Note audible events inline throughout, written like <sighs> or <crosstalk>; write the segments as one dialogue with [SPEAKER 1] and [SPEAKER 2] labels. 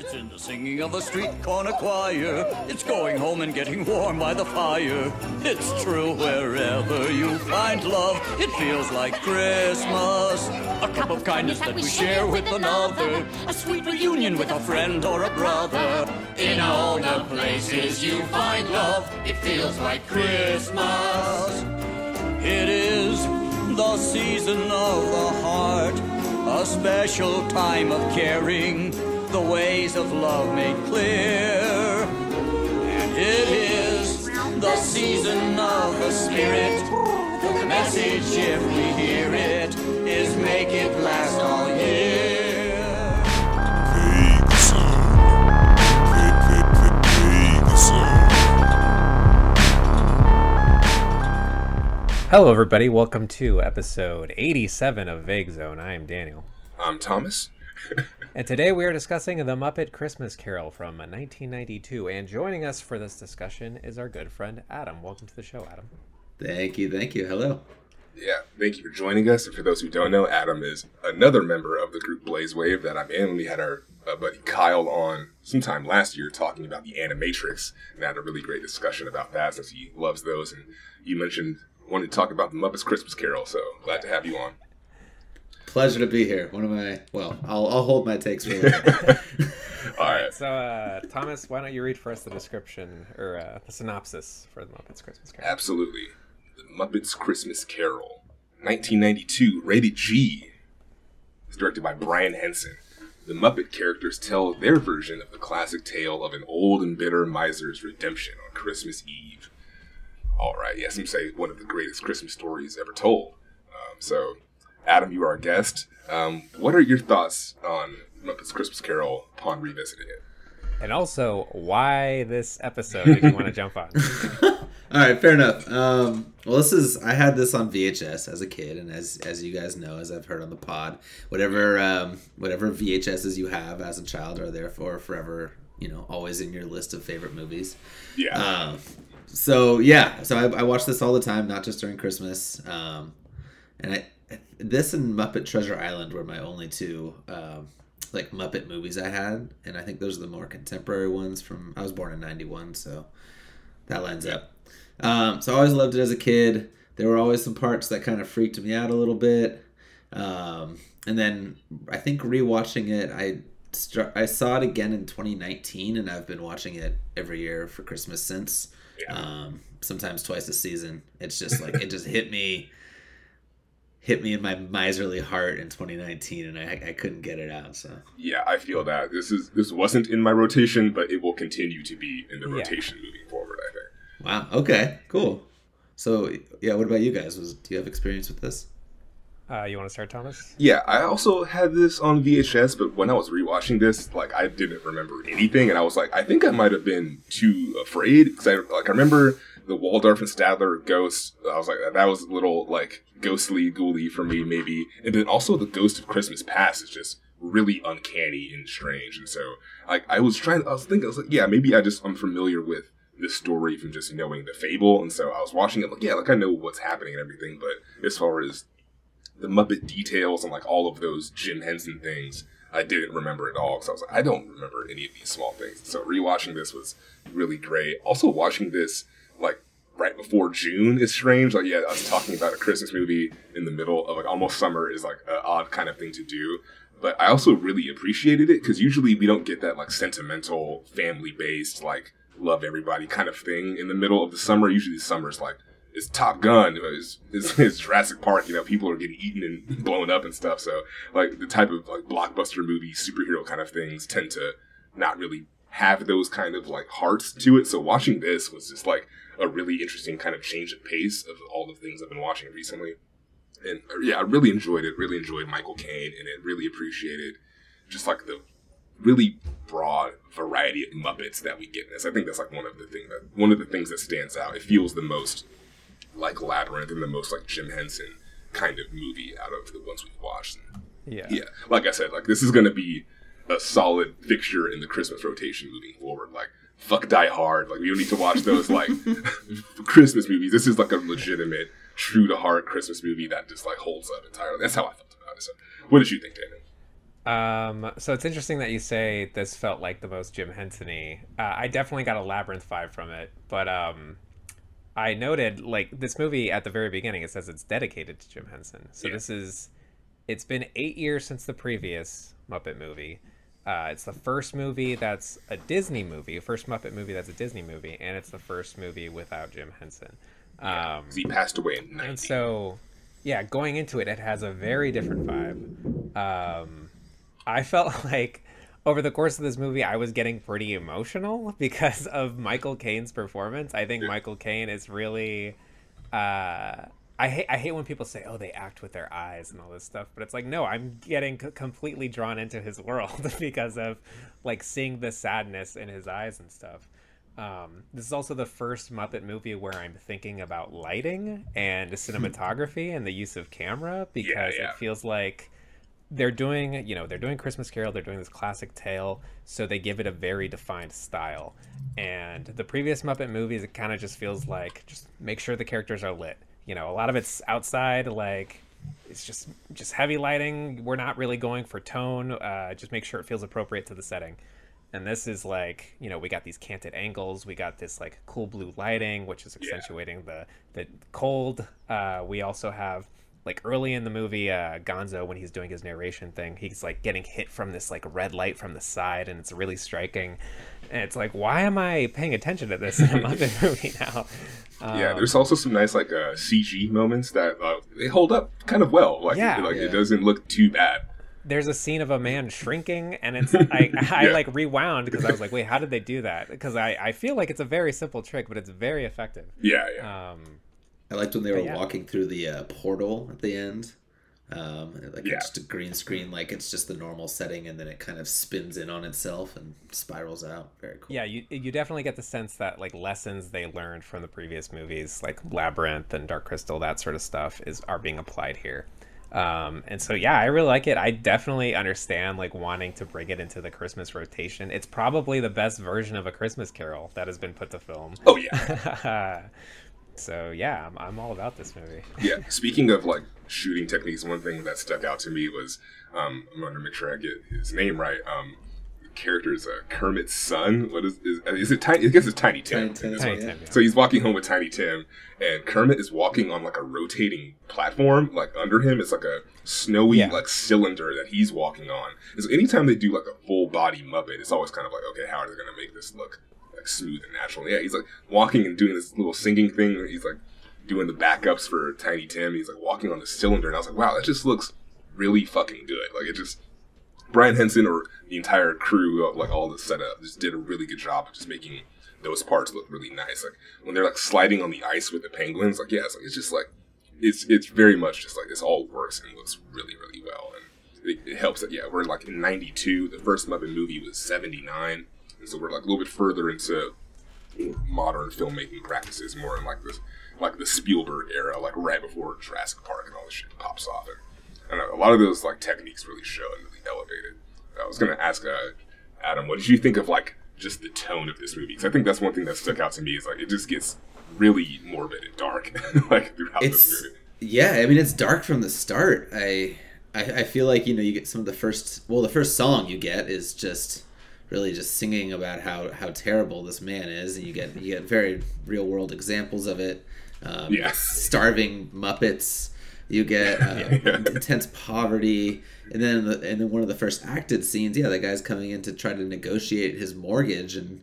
[SPEAKER 1] It's in the singing of a street corner choir. It's going home and getting warm by the fire. It's true wherever you find love. It feels like Christmas. A cup of kindness that we share with another. A sweet reunion with a friend or a brother. In all the places you find love, it feels like Christmas. It is the season of the heart, a special time of caring, the ways of love made clear. And it is the season of the spirit. The message, if we hear it, is make it last all year.
[SPEAKER 2] Hello, everybody. Welcome to episode 87 of Vague Zone. I am Daniel.
[SPEAKER 3] I'm Thomas. <laughs>
[SPEAKER 2] And today we are discussing The Muppet Christmas Carol from 1992. And joining us for this discussion is our good friend Adam. Welcome to the show, Adam.
[SPEAKER 4] Thank you, thank you. Hello.
[SPEAKER 3] Yeah, thank you for joining us. And for those who don't know, Adam is another member of the group Blaze Wave that I'm in. We had our uh, buddy Kyle on sometime last year talking about the Animatrix and had a really great discussion about that since he loves those. And you mentioned wanted to talk about the Muppets Christmas Carol, so glad to have you on.
[SPEAKER 4] Pleasure to be here. One of my well, I'll I'll hold my takes for later. <laughs>
[SPEAKER 3] All right.
[SPEAKER 2] So, uh, Thomas, why don't you read for us the description or uh, the synopsis for The Muppet's Christmas Carol?
[SPEAKER 3] Absolutely. The Muppets Christmas Carol, 1992, rated G. It's directed by Brian Henson. The Muppet characters tell their version of the classic tale of an old and bitter miser's redemption on Christmas Eve. All right, yes, I'm say one of the greatest Christmas stories ever told. Um, so, Adam, you are our guest. Um, what are your thoughts on Muppets Christmas Carol upon revisiting it?
[SPEAKER 2] And also, why this episode did you want to jump on? <laughs>
[SPEAKER 4] All right, fair enough. Um, well, this is I had this on VHS as a kid, and as as you guys know, as I've heard on the pod, whatever um, whatever VHSs you have as a child are therefore forever, you know, always in your list of favorite movies.
[SPEAKER 3] Yeah.
[SPEAKER 4] Um, so yeah, so I, I watch this all the time, not just during Christmas. Um, and I this and Muppet Treasure Island were my only two um, like Muppet movies I had, and I think those are the more contemporary ones. From I was born in '91, so that lines up. Um, so I always loved it as a kid. There were always some parts that kind of freaked me out a little bit. Um, and then I think rewatching it, I I saw it again in 2019, and I've been watching it every year for Christmas since.
[SPEAKER 3] Yeah.
[SPEAKER 4] Um, sometimes twice a season. It's just like it just hit me, hit me in my miserly heart in 2019, and I, I couldn't get it out. So
[SPEAKER 3] Yeah, I feel that this is this wasn't in my rotation, but it will continue to be in the
[SPEAKER 2] Yeah.
[SPEAKER 3] rotation moving forward. I think.
[SPEAKER 4] wow, okay, cool. So yeah, what about you guys? Was do you have experience with this?
[SPEAKER 2] Uh, you want to start, Thomas?
[SPEAKER 3] Yeah, I also had this on VHS, but when I was rewatching this, like I didn't remember anything, and I was like, I think I might have been too afraid because I like I remember the Waldorf and Statler ghost. I was like, that was a little like ghostly, ghouly for me, maybe, and then also the Ghost of Christmas Past is just really uncanny and strange, and so like I was trying, I was thinking, I was like, yeah, maybe I just I'm familiar with this story from just knowing the fable, and so I was watching it like, yeah, like I know what's happening and everything, but as far as the Muppet details and like all of those Jim Henson things, I didn't remember at all because I was like, I don't remember any of these small things. So rewatching this was really great. Also watching this like right before June is strange. Like yeah, us talking about a Christmas movie in the middle of like almost summer is like an odd kind of thing to do. But I also really appreciated it because usually we don't get that like sentimental, family based, like love everybody kind of thing in the middle of the summer. Usually the summer's like it's Top Gun, it's, it's, <laughs> it's Jurassic Park. You know, people are getting eaten and <laughs> blown up and stuff. So, like the type of like blockbuster movie, superhero kind of things tend to not really have those kind of like hearts to it. So, watching this was just like a really interesting kind of change of pace of all the things I've been watching recently. And uh, yeah, I really enjoyed it. Really enjoyed Michael Caine, and it really appreciated just like the really broad variety of Muppets that we get in this. I think that's like one of the thing that one of the things that stands out. It feels the most like Labyrinth and the most like Jim Henson kind of movie out of the ones we've watched.
[SPEAKER 2] Yeah.
[SPEAKER 3] Yeah, like I said, like this is gonna be a solid fixture in the Christmas rotation moving forward. Like fuck Die Hard, like we don't need to watch those like <laughs> Christmas movies. This is like a legitimate, true to heart Christmas movie that just like holds up entirely. That's how I felt about it. So, what did you think, Daniel?
[SPEAKER 2] Um, so it's interesting that you say this felt like the most Jim Henson-y. Uh, I definitely got a labyrinth vibe from it, but um, I noted like this movie at the very beginning. It says it's dedicated to Jim Henson. So
[SPEAKER 3] Yeah.
[SPEAKER 2] this is. It's been eight years since the previous Muppet movie. Uh, it's the first movie that's a Disney movie, first Muppet movie that's a Disney movie, and it's the first movie without Jim Henson. Um,
[SPEAKER 3] 'Cause he passed away in 90.
[SPEAKER 2] and so, yeah, going into it, it has a very different vibe. Um, I felt <laughs> like over the course of this movie, I was getting pretty emotional <laughs> because of Michael Caine's performance. I think Michael Caine is really. Uh, I hate I hate when people say, "Oh, they act with their eyes" and all this stuff, but it's like, no, I'm getting c- completely drawn into his world <laughs> because of like seeing the sadness in his eyes and stuff. Um, this is also the first Muppet movie where I'm thinking about lighting and <laughs> cinematography and the use of camera because
[SPEAKER 3] yeah.
[SPEAKER 2] it feels like they're doing, you know, they're doing Christmas Carol, they're doing this classic tale, so they give it a very defined style. And the previous Muppet movies, it kind of just feels like just make sure the characters are lit. You know, a lot of it's outside, like it's just just heavy lighting. We're not really going for tone. Uh, just make sure it feels appropriate to the setting. And this is like, you know, we got these canted angles. We got this like cool blue lighting, which is accentuating the the cold. Uh, we also have like early in the movie, uh, Gonzo when he's doing his narration thing, he's like getting hit from this like red light from the side, and it's really striking. And it's like, why am I paying attention to this in a Muppet <laughs> movie now?
[SPEAKER 3] yeah, there's also some nice like uh, CG moments that uh, they hold up kind of well. Like,
[SPEAKER 2] Yeah.
[SPEAKER 3] like
[SPEAKER 4] Yeah.
[SPEAKER 3] it doesn't look too bad.
[SPEAKER 2] there's a scene of a man <laughs> shrinking and it's I, <laughs> I
[SPEAKER 3] Yeah.
[SPEAKER 2] like rewound because I was like, wait, how did they do that? Because I, I feel like it's a very simple trick, but it's very effective.
[SPEAKER 3] Yeah, yeah.
[SPEAKER 2] Um,
[SPEAKER 4] I liked when they were
[SPEAKER 2] yeah.
[SPEAKER 4] walking through the uh, portal at the end. Um, like
[SPEAKER 3] Yeah.
[SPEAKER 4] it's just a green screen, like it's just the normal setting, and then it kind of spins in on itself and spirals out. Very cool.
[SPEAKER 2] yeah, you you definitely get the sense that like lessons they learned from the previous movies, like Labyrinth and Dark Crystal, that sort of stuff, is are being applied here. Um, and so yeah, I really like it. I definitely understand like wanting to bring it into the Christmas rotation. It's probably the best version of a Christmas Carol that has been put to film.
[SPEAKER 3] oh yeah. <laughs> <laughs>
[SPEAKER 2] so yeah, I'm, I'm all about this movie. <laughs>
[SPEAKER 3] yeah. <laughs> Speaking of like shooting techniques, one thing that stuck out to me was um, I'm going to make sure I get his name right. Um, the character is uh, Kermit's son. What is is, is it? Tiny? I guess it's Tiny Tim.
[SPEAKER 4] Tiny Tim,
[SPEAKER 2] Tiny. Tim, yeah.
[SPEAKER 3] So he's walking home with Tiny Tim, and Kermit is walking on like a rotating platform. Like under him, it's like a snowy
[SPEAKER 2] Yeah.
[SPEAKER 3] like cylinder that he's walking on. And so anytime they do like a full body Muppet, it's always kind of like, okay, how are they going to make this look like smooth and natural? Yeah, he's like walking and doing this little singing thing. He's like doing the backups for Tiny Tim. He's like walking on the cylinder, and I was like, wow, that just looks really fucking good. Like it just Brian Henson or the entire crew of like all the setup just did a really good job of just making those parts look really nice. Like when they're like sliding on the ice with the penguins, like yeah, it's like it's just like it's it's very much just like this all works and looks really really well, and it, it helps that yeah we're like in '92. The first Muppet movie was '79, and so we're like a little bit further into modern filmmaking practices, more in like this like the Spielberg era, like right before Jurassic Park and all this shit pops off. And, and a lot of those like techniques really show and really elevated. I was gonna ask uh, Adam, what did you think of like just the tone of this movie? Because I think that's one thing that stuck out to me is like it just gets really morbid and dark <laughs> like throughout
[SPEAKER 4] it's
[SPEAKER 3] movie.
[SPEAKER 4] yeah i mean it's dark from the start I, I i feel like you know you get some of the first well the first song you get is just really just singing about how how terrible this man is and you get you get very real world examples of it um,
[SPEAKER 3] Yeah.
[SPEAKER 4] starving muppets you get uh, <laughs>
[SPEAKER 3] Yeah.
[SPEAKER 4] intense poverty and then the, and then one of the first acted scenes yeah the guy's coming in to try to negotiate his mortgage and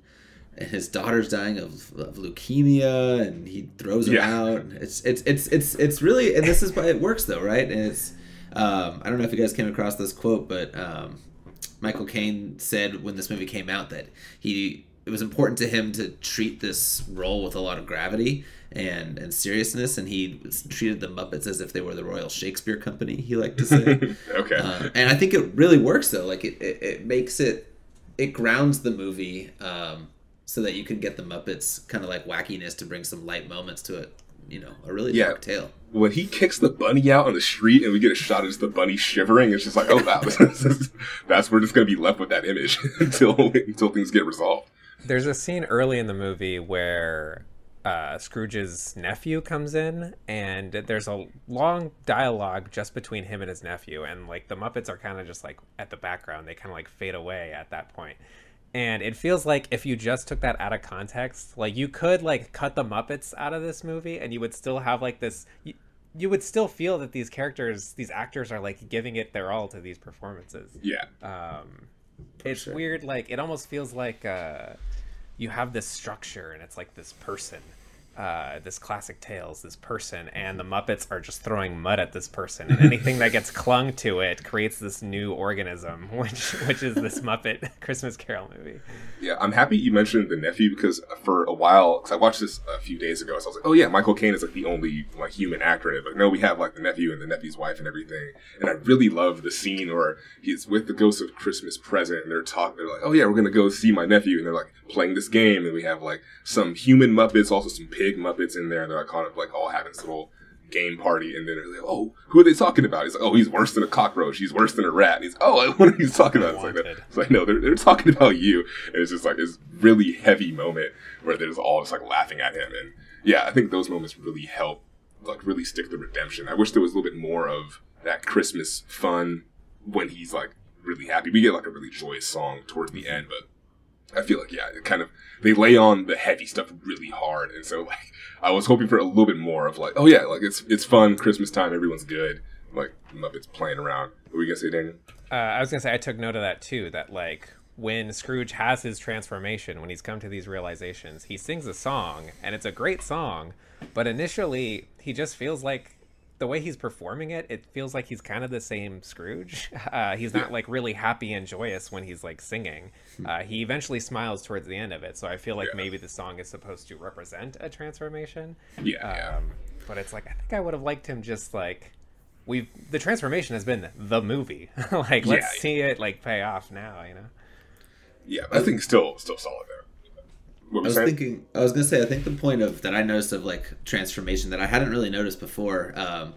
[SPEAKER 4] and his daughter's dying of, of leukemia and he throws her
[SPEAKER 3] Yeah.
[SPEAKER 4] out it's it's it's it's it's really and this is why it works though right and it's um, i don't know if you guys came across this quote but um, michael caine said when this movie came out that he it was important to him to treat this role with a lot of gravity and and seriousness and he treated the muppets as if they were the royal shakespeare company he liked to say <laughs>
[SPEAKER 3] okay.
[SPEAKER 4] uh, and I think it really works though. Like it, it, it makes it, it grounds the movie um, so that you can get the Muppets kind of like wackiness to bring some light moments to it. You know, a really
[SPEAKER 3] Yeah.
[SPEAKER 4] dark tale.
[SPEAKER 3] when he kicks the bunny out on the street and we get a shot of just the bunny shivering, it's just like, oh wow, this <laughs> is- that's we're just gonna be left with that image <laughs> until until things get resolved.
[SPEAKER 2] There's a scene early in the movie where uh, Scrooge's nephew comes in, and there's a long dialogue just between him and his nephew, and like the Muppets are kind of just like at the background; they kind of like fade away at that point. And it feels like if you just took that out of context, like you could like cut the Muppets out of this movie, and you would still have like this. You, you would still feel that these characters, these actors, are like giving it their all to these performances
[SPEAKER 3] Yeah.
[SPEAKER 2] um it's
[SPEAKER 4] sure.
[SPEAKER 2] weird like it almost feels like uh you have this structure and it's like this person uh, this classic tales this person and the muppets are just throwing mud at this person and anything that gets clung to it creates this new organism <laughs> which which is this muppet <laughs> christmas carol movie
[SPEAKER 3] Yeah, I'm happy you mentioned the nephew because for a while, because I watched this a few days ago, so I was like, oh yeah, Michael Caine is like the only like human actor in it. But no, we have like the nephew and the nephew's wife and everything. And I really love the scene where he's with the ghost of Christmas present, and they're talking. They're like, oh yeah, we're gonna go see my nephew, and they're like playing this game, and we have like some human Muppets, also some pig Muppets in there, and they're like kind of like all having this little game party, and then they're like, "Oh, who are they talking about?" He's like, "Oh, he's worse than a cockroach. He's worse than a rat." And he's, "Oh, <laughs> what are he's talking about?" It's like,
[SPEAKER 2] Wanted.
[SPEAKER 3] it's like, no, they're, they're talking about you. And it's just like this really heavy moment where they're just all just like laughing at him, and yeah, I think those moments really help, like really stick the redemption. I wish there was a little bit more of that Christmas fun when he's like really happy. We get like a really joyous song towards the end, but I feel like yeah, it kind of they lay on the heavy stuff really hard, and so like I was hoping for a little bit more of like, oh yeah, like it's it's fun, Christmas time, everyone's good, like Muppets playing around. What were you gonna say, Daniel?
[SPEAKER 2] uh, i was gonna say i took note of that too that like when scrooge has his transformation when he's come to these realizations he sings a song and it's a great song but initially he just feels like the way he's performing it it feels like he's kind of the same scrooge <laughs> uh, he's not like really happy and joyous when he's like singing uh, he eventually smiles towards the end of it so i feel like
[SPEAKER 3] Yeah.
[SPEAKER 2] maybe the song is supposed to represent a transformation
[SPEAKER 3] Yeah, yeah.
[SPEAKER 2] um, but it's like I think I would have liked him just like we've the transformation has been the movie. <laughs> like let's
[SPEAKER 3] Yeah.
[SPEAKER 2] see it like pay off now, you know.
[SPEAKER 3] Yeah, I think still still solid there.
[SPEAKER 4] I
[SPEAKER 3] was saying?
[SPEAKER 4] thinking. I was gonna say. I think the point of that I noticed of like transformation that I hadn't really noticed before, um,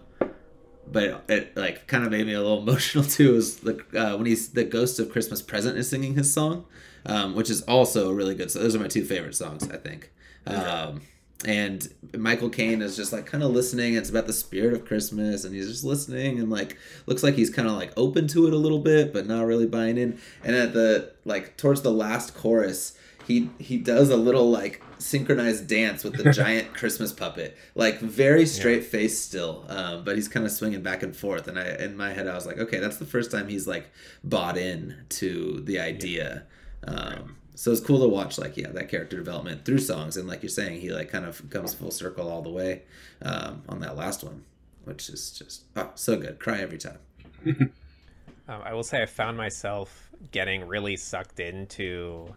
[SPEAKER 4] but it like kind of made me a little <laughs> emotional too. Is like uh, when he's the Ghost of Christmas Present is singing his song, um, which is also a really good. So those are my two favorite songs, I think. Um, and Michael Caine is just like kind of listening. It's about the spirit of Christmas, and he's just listening and like looks like he's kind of like open to it a little bit, but not really buying in. And at the like towards the last chorus, he he does a little like synchronized dance with the <laughs> giant Christmas puppet, like very straight face still, um, but he's kind of swinging back and forth. And I in my head I was like, okay, that's the first time he's like bought in to the idea. Um, so it's cool to watch like yeah that character development through songs and like you're saying he like kind of comes full circle all the way um, on that last one which is just oh so good. Cry every time. <laughs>
[SPEAKER 2] Um, I will say I found myself getting really sucked into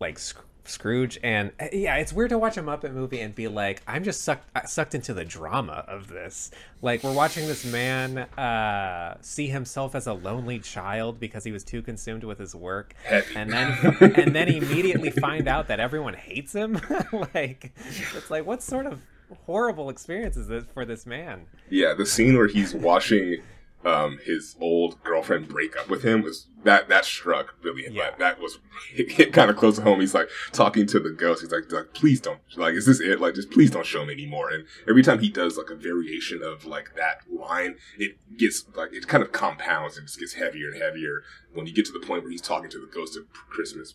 [SPEAKER 2] like Sc- Scrooge, and uh, yeah, it's weird to watch a Muppet movie and be like, I'm just sucked uh, sucked into the drama of this. Like we're watching this man uh, see himself as a lonely child because he was too consumed with his work, and then <laughs> and then immediately find out that everyone hates him. <laughs> like it's like what sort of horrible experience is this for this man?
[SPEAKER 3] Yeah, the scene where he's watching um, his old girlfriend break up with him was that that struck really.
[SPEAKER 2] Yeah.
[SPEAKER 3] That, that was <laughs> it hit kind of close to home. He's like talking to the ghost. He's like, like, please don't like, is this it? Like, just please don't show me anymore. And every time he does like a variation of like that line, it gets like it kind of compounds and just gets heavier and heavier when you get to the point where he's talking to the ghost of Christmas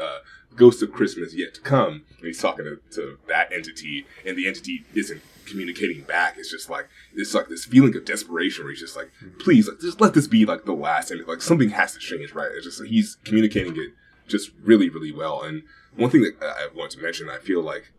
[SPEAKER 3] uh, Ghost of Christmas Yet to Come, and he's talking to, to that entity, and the entity isn't communicating back. It's just like it's like this feeling of desperation where he's just like, please, just let this be like the last, and like something has to change, right? It's just he's communicating it just really, really well. And one thing that I want to mention, I feel like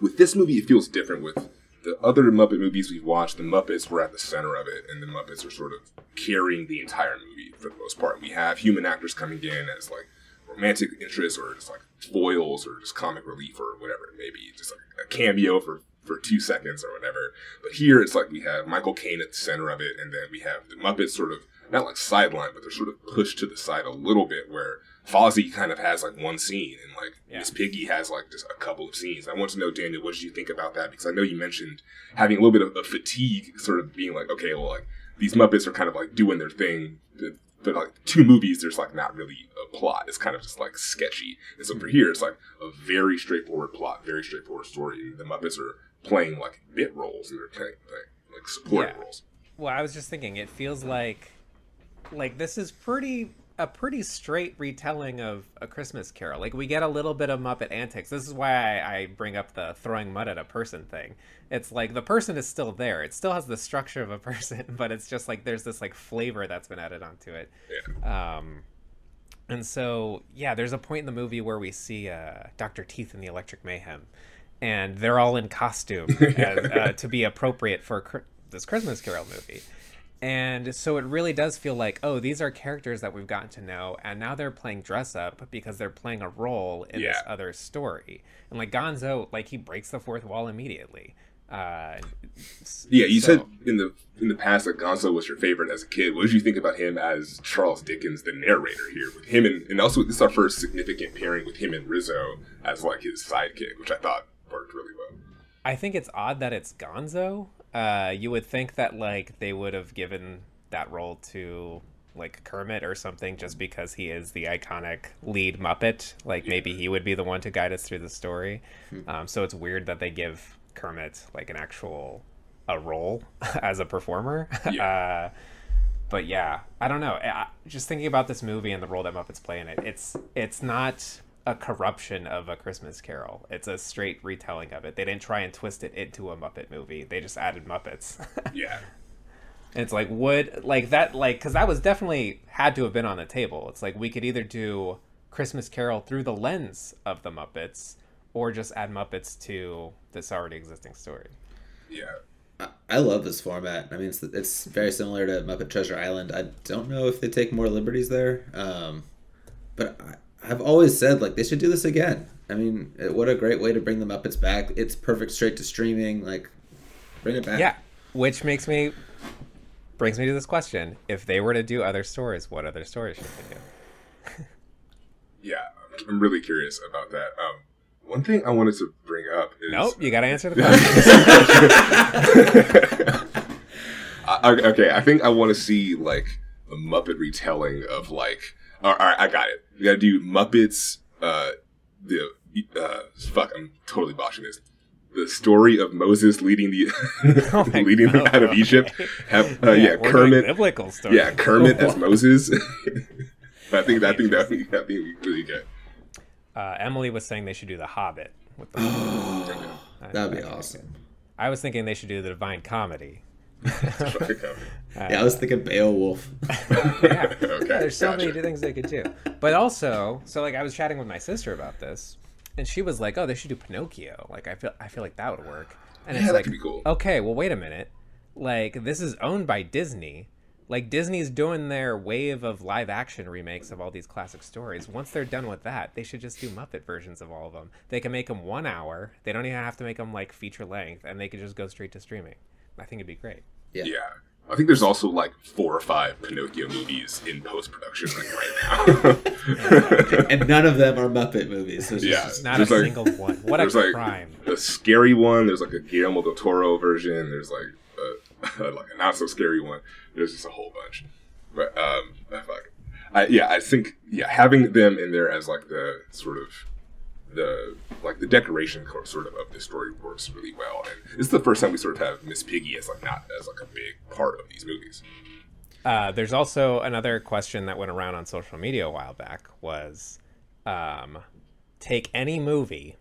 [SPEAKER 3] with this movie, it feels different with the other Muppet movies we've watched. The Muppets were at the center of it, and the Muppets are sort of carrying the entire movie for the most part. We have human actors coming in as like romantic interests or just like foils or just comic relief or whatever it may be, just like a cameo for for two seconds or whatever. But here it's like we have Michael Caine at the center of it, and then we have the Muppets sort of not like sideline, but they're sort of pushed to the side a little bit where Fozzie kind of has like one scene and like
[SPEAKER 2] Yeah.
[SPEAKER 3] Miss Piggy has like just a couple of scenes. I want to know, Daniel, what did you think about that? Because I know you mentioned having a little bit of, of fatigue, sort of being like, okay, well, like these Muppets are kind of like doing their thing. but like two movies, there's like not really a plot. It's kind of just like sketchy. And so for hmm. here, it's like a very straightforward plot, very straightforward story. And the Muppets are playing like bit roles and they're playing, playing like supporting
[SPEAKER 2] Yeah.
[SPEAKER 3] roles.
[SPEAKER 2] Well, I was just thinking, it feels like like this is pretty a pretty straight retelling of a Christmas Carol. Like we get a little bit of Muppet antics. This is why I, I bring up the throwing mud at a person thing. It's like the person is still there. It still has the structure of a <laughs> person, but it's just like there's this like flavor that's been added onto it.
[SPEAKER 3] Yeah.
[SPEAKER 2] Um, and so, yeah, there's a point in the movie where we see uh, Dr. Teeth in the Electric Mayhem, and they're all in costume <laughs> as, uh, to be appropriate for cr- this Christmas Carol movie. And so it really does feel like, oh, these are characters that we've gotten to know, and now they're playing dress up because they're playing a role in this other story. And like Gonzo, like he breaks the fourth wall immediately. Uh,
[SPEAKER 3] Yeah, you
[SPEAKER 2] so-
[SPEAKER 3] said in the in the past that Gonzo was your favorite as a kid. What did you think about him as Charles Dickens, the narrator here, with him and and also this is our first significant pairing with him and Rizzo as like his sidekick, which I thought worked really well.
[SPEAKER 2] I think it's odd that it's Gonzo. Uh, you would think that like they would have given that role to like Kermit or something, just because he is the iconic lead Muppet. Like maybe he would be the one to guide us through the story. <laughs> Um, so it's weird that they give Kermit like an actual a role <laughs> as a performer. <laughs>
[SPEAKER 3] Yeah.
[SPEAKER 2] uh, but yeah, I don't know. I, just thinking about this movie and the role that Muppets play in it, it's it's not a corruption of a Christmas Carol. It's a straight retelling of it. They didn't try and twist it into a Muppet movie. They just added Muppets. <laughs>
[SPEAKER 3] Yeah,
[SPEAKER 2] And it's like would like that like because that was definitely had to have been on the table. It's like we could either do Christmas Carol through the lens of the Muppets, or just add Muppets to this already existing story.
[SPEAKER 3] yeah.
[SPEAKER 4] I- I love this format. I mean, it's, it's very similar to Muppet Treasure Island. I don't know if they take more liberties there, um, but I, I've always said like they should do this again. I mean, what a great way to bring the Muppets back. It's perfect straight to streaming. Like, bring it back.
[SPEAKER 2] Yeah, which makes me brings me to this question: If they were to do other stories, what other stories should they do?
[SPEAKER 3] Yeah, I'm really curious about that. Um, one thing I wanted to bring up is
[SPEAKER 2] Nope, you got to answer the <laughs> question. <laughs>
[SPEAKER 3] I, I- okay, I think I want to see like a Muppet retelling of like. All right, I got it. We got to do Muppets. Uh, the uh, fuck, I'm totally botching this. The story of Moses leading the <laughs> <laughs>
[SPEAKER 2] Oh
[SPEAKER 3] leading them
[SPEAKER 2] God,
[SPEAKER 3] out of Egypt. Have uh, yeah,
[SPEAKER 2] we're
[SPEAKER 3] Kermit.
[SPEAKER 2] biblical stories.
[SPEAKER 3] Yeah, Kermit as <laughs> Moses. I think I think that would be really good.
[SPEAKER 2] Uh, Emily was saying they should do the Hobbit. With the, <gasps>
[SPEAKER 4] That'd be awesome.
[SPEAKER 2] I was thinking they should do the Divine Comedy.
[SPEAKER 4] Yeah, I was thinking Beowulf. <laughs>
[SPEAKER 2] yeah, <laughs>
[SPEAKER 3] Okay,
[SPEAKER 2] yeah, there's so
[SPEAKER 3] gotcha.
[SPEAKER 2] many things they could do. But also, so like I was chatting with my sister about this, and she was like, "Oh, they should do Pinocchio." Like I feel, I feel like that would work. And
[SPEAKER 3] Yeah,
[SPEAKER 2] it's
[SPEAKER 3] that
[SPEAKER 2] like,
[SPEAKER 3] could be cool.
[SPEAKER 2] okay, well, wait a minute. Like this is owned by Disney. Like Disney's doing their wave of live action remakes of all these classic stories. Once they're done with that, they should just do Muppet versions of all of them. They can make them one hour. They don't even have to make them like feature length, and they could just go straight to streaming. I think it'd be great.
[SPEAKER 4] Yeah.
[SPEAKER 3] Yeah. I think there's also like four or five Pinocchio movies in post production like right now. <laughs>
[SPEAKER 4] and none of them are Muppet movies. Which
[SPEAKER 3] Yeah.
[SPEAKER 4] just,
[SPEAKER 2] Not
[SPEAKER 3] There's
[SPEAKER 2] a
[SPEAKER 3] like-
[SPEAKER 2] single one. What a
[SPEAKER 3] there's like
[SPEAKER 2] crime!
[SPEAKER 3] a scary one. There's like a Guillermo del Toro version. There's like a, <laughs> like a not so scary one. There's just a whole bunch. But um, fuck. I, yeah, I think yeah, having them in there as like the sort of the like the decoration sort of of the story works really well. And this is the first time we sort of have Miss Piggy as like not as like a big part of these movies.
[SPEAKER 2] Uh, there's also another question that went around on social media a while back was um, take any movie,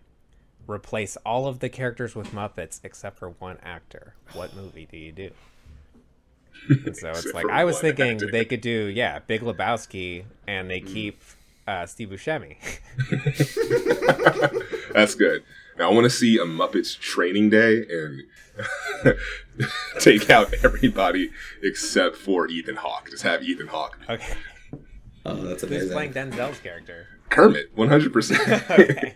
[SPEAKER 2] replace all of the characters with Muppets except for one actor. What movie do you do? And so <laughs> it's like I was thinking
[SPEAKER 3] actor.
[SPEAKER 2] they could do yeah, Big Lebowski, and they keep uh, Steve Buscemi. <laughs>
[SPEAKER 3] That's good. Now I want to see a Muppets training day and <laughs> take out everybody except for Ethan Hawke. Just have Ethan Hawke.
[SPEAKER 2] okay,
[SPEAKER 4] oh, that's amazing.
[SPEAKER 2] who's
[SPEAKER 4] amazing.
[SPEAKER 2] playing Denzel's character?
[SPEAKER 3] Kermit, one hundred percent. <laughs>
[SPEAKER 2] Okay.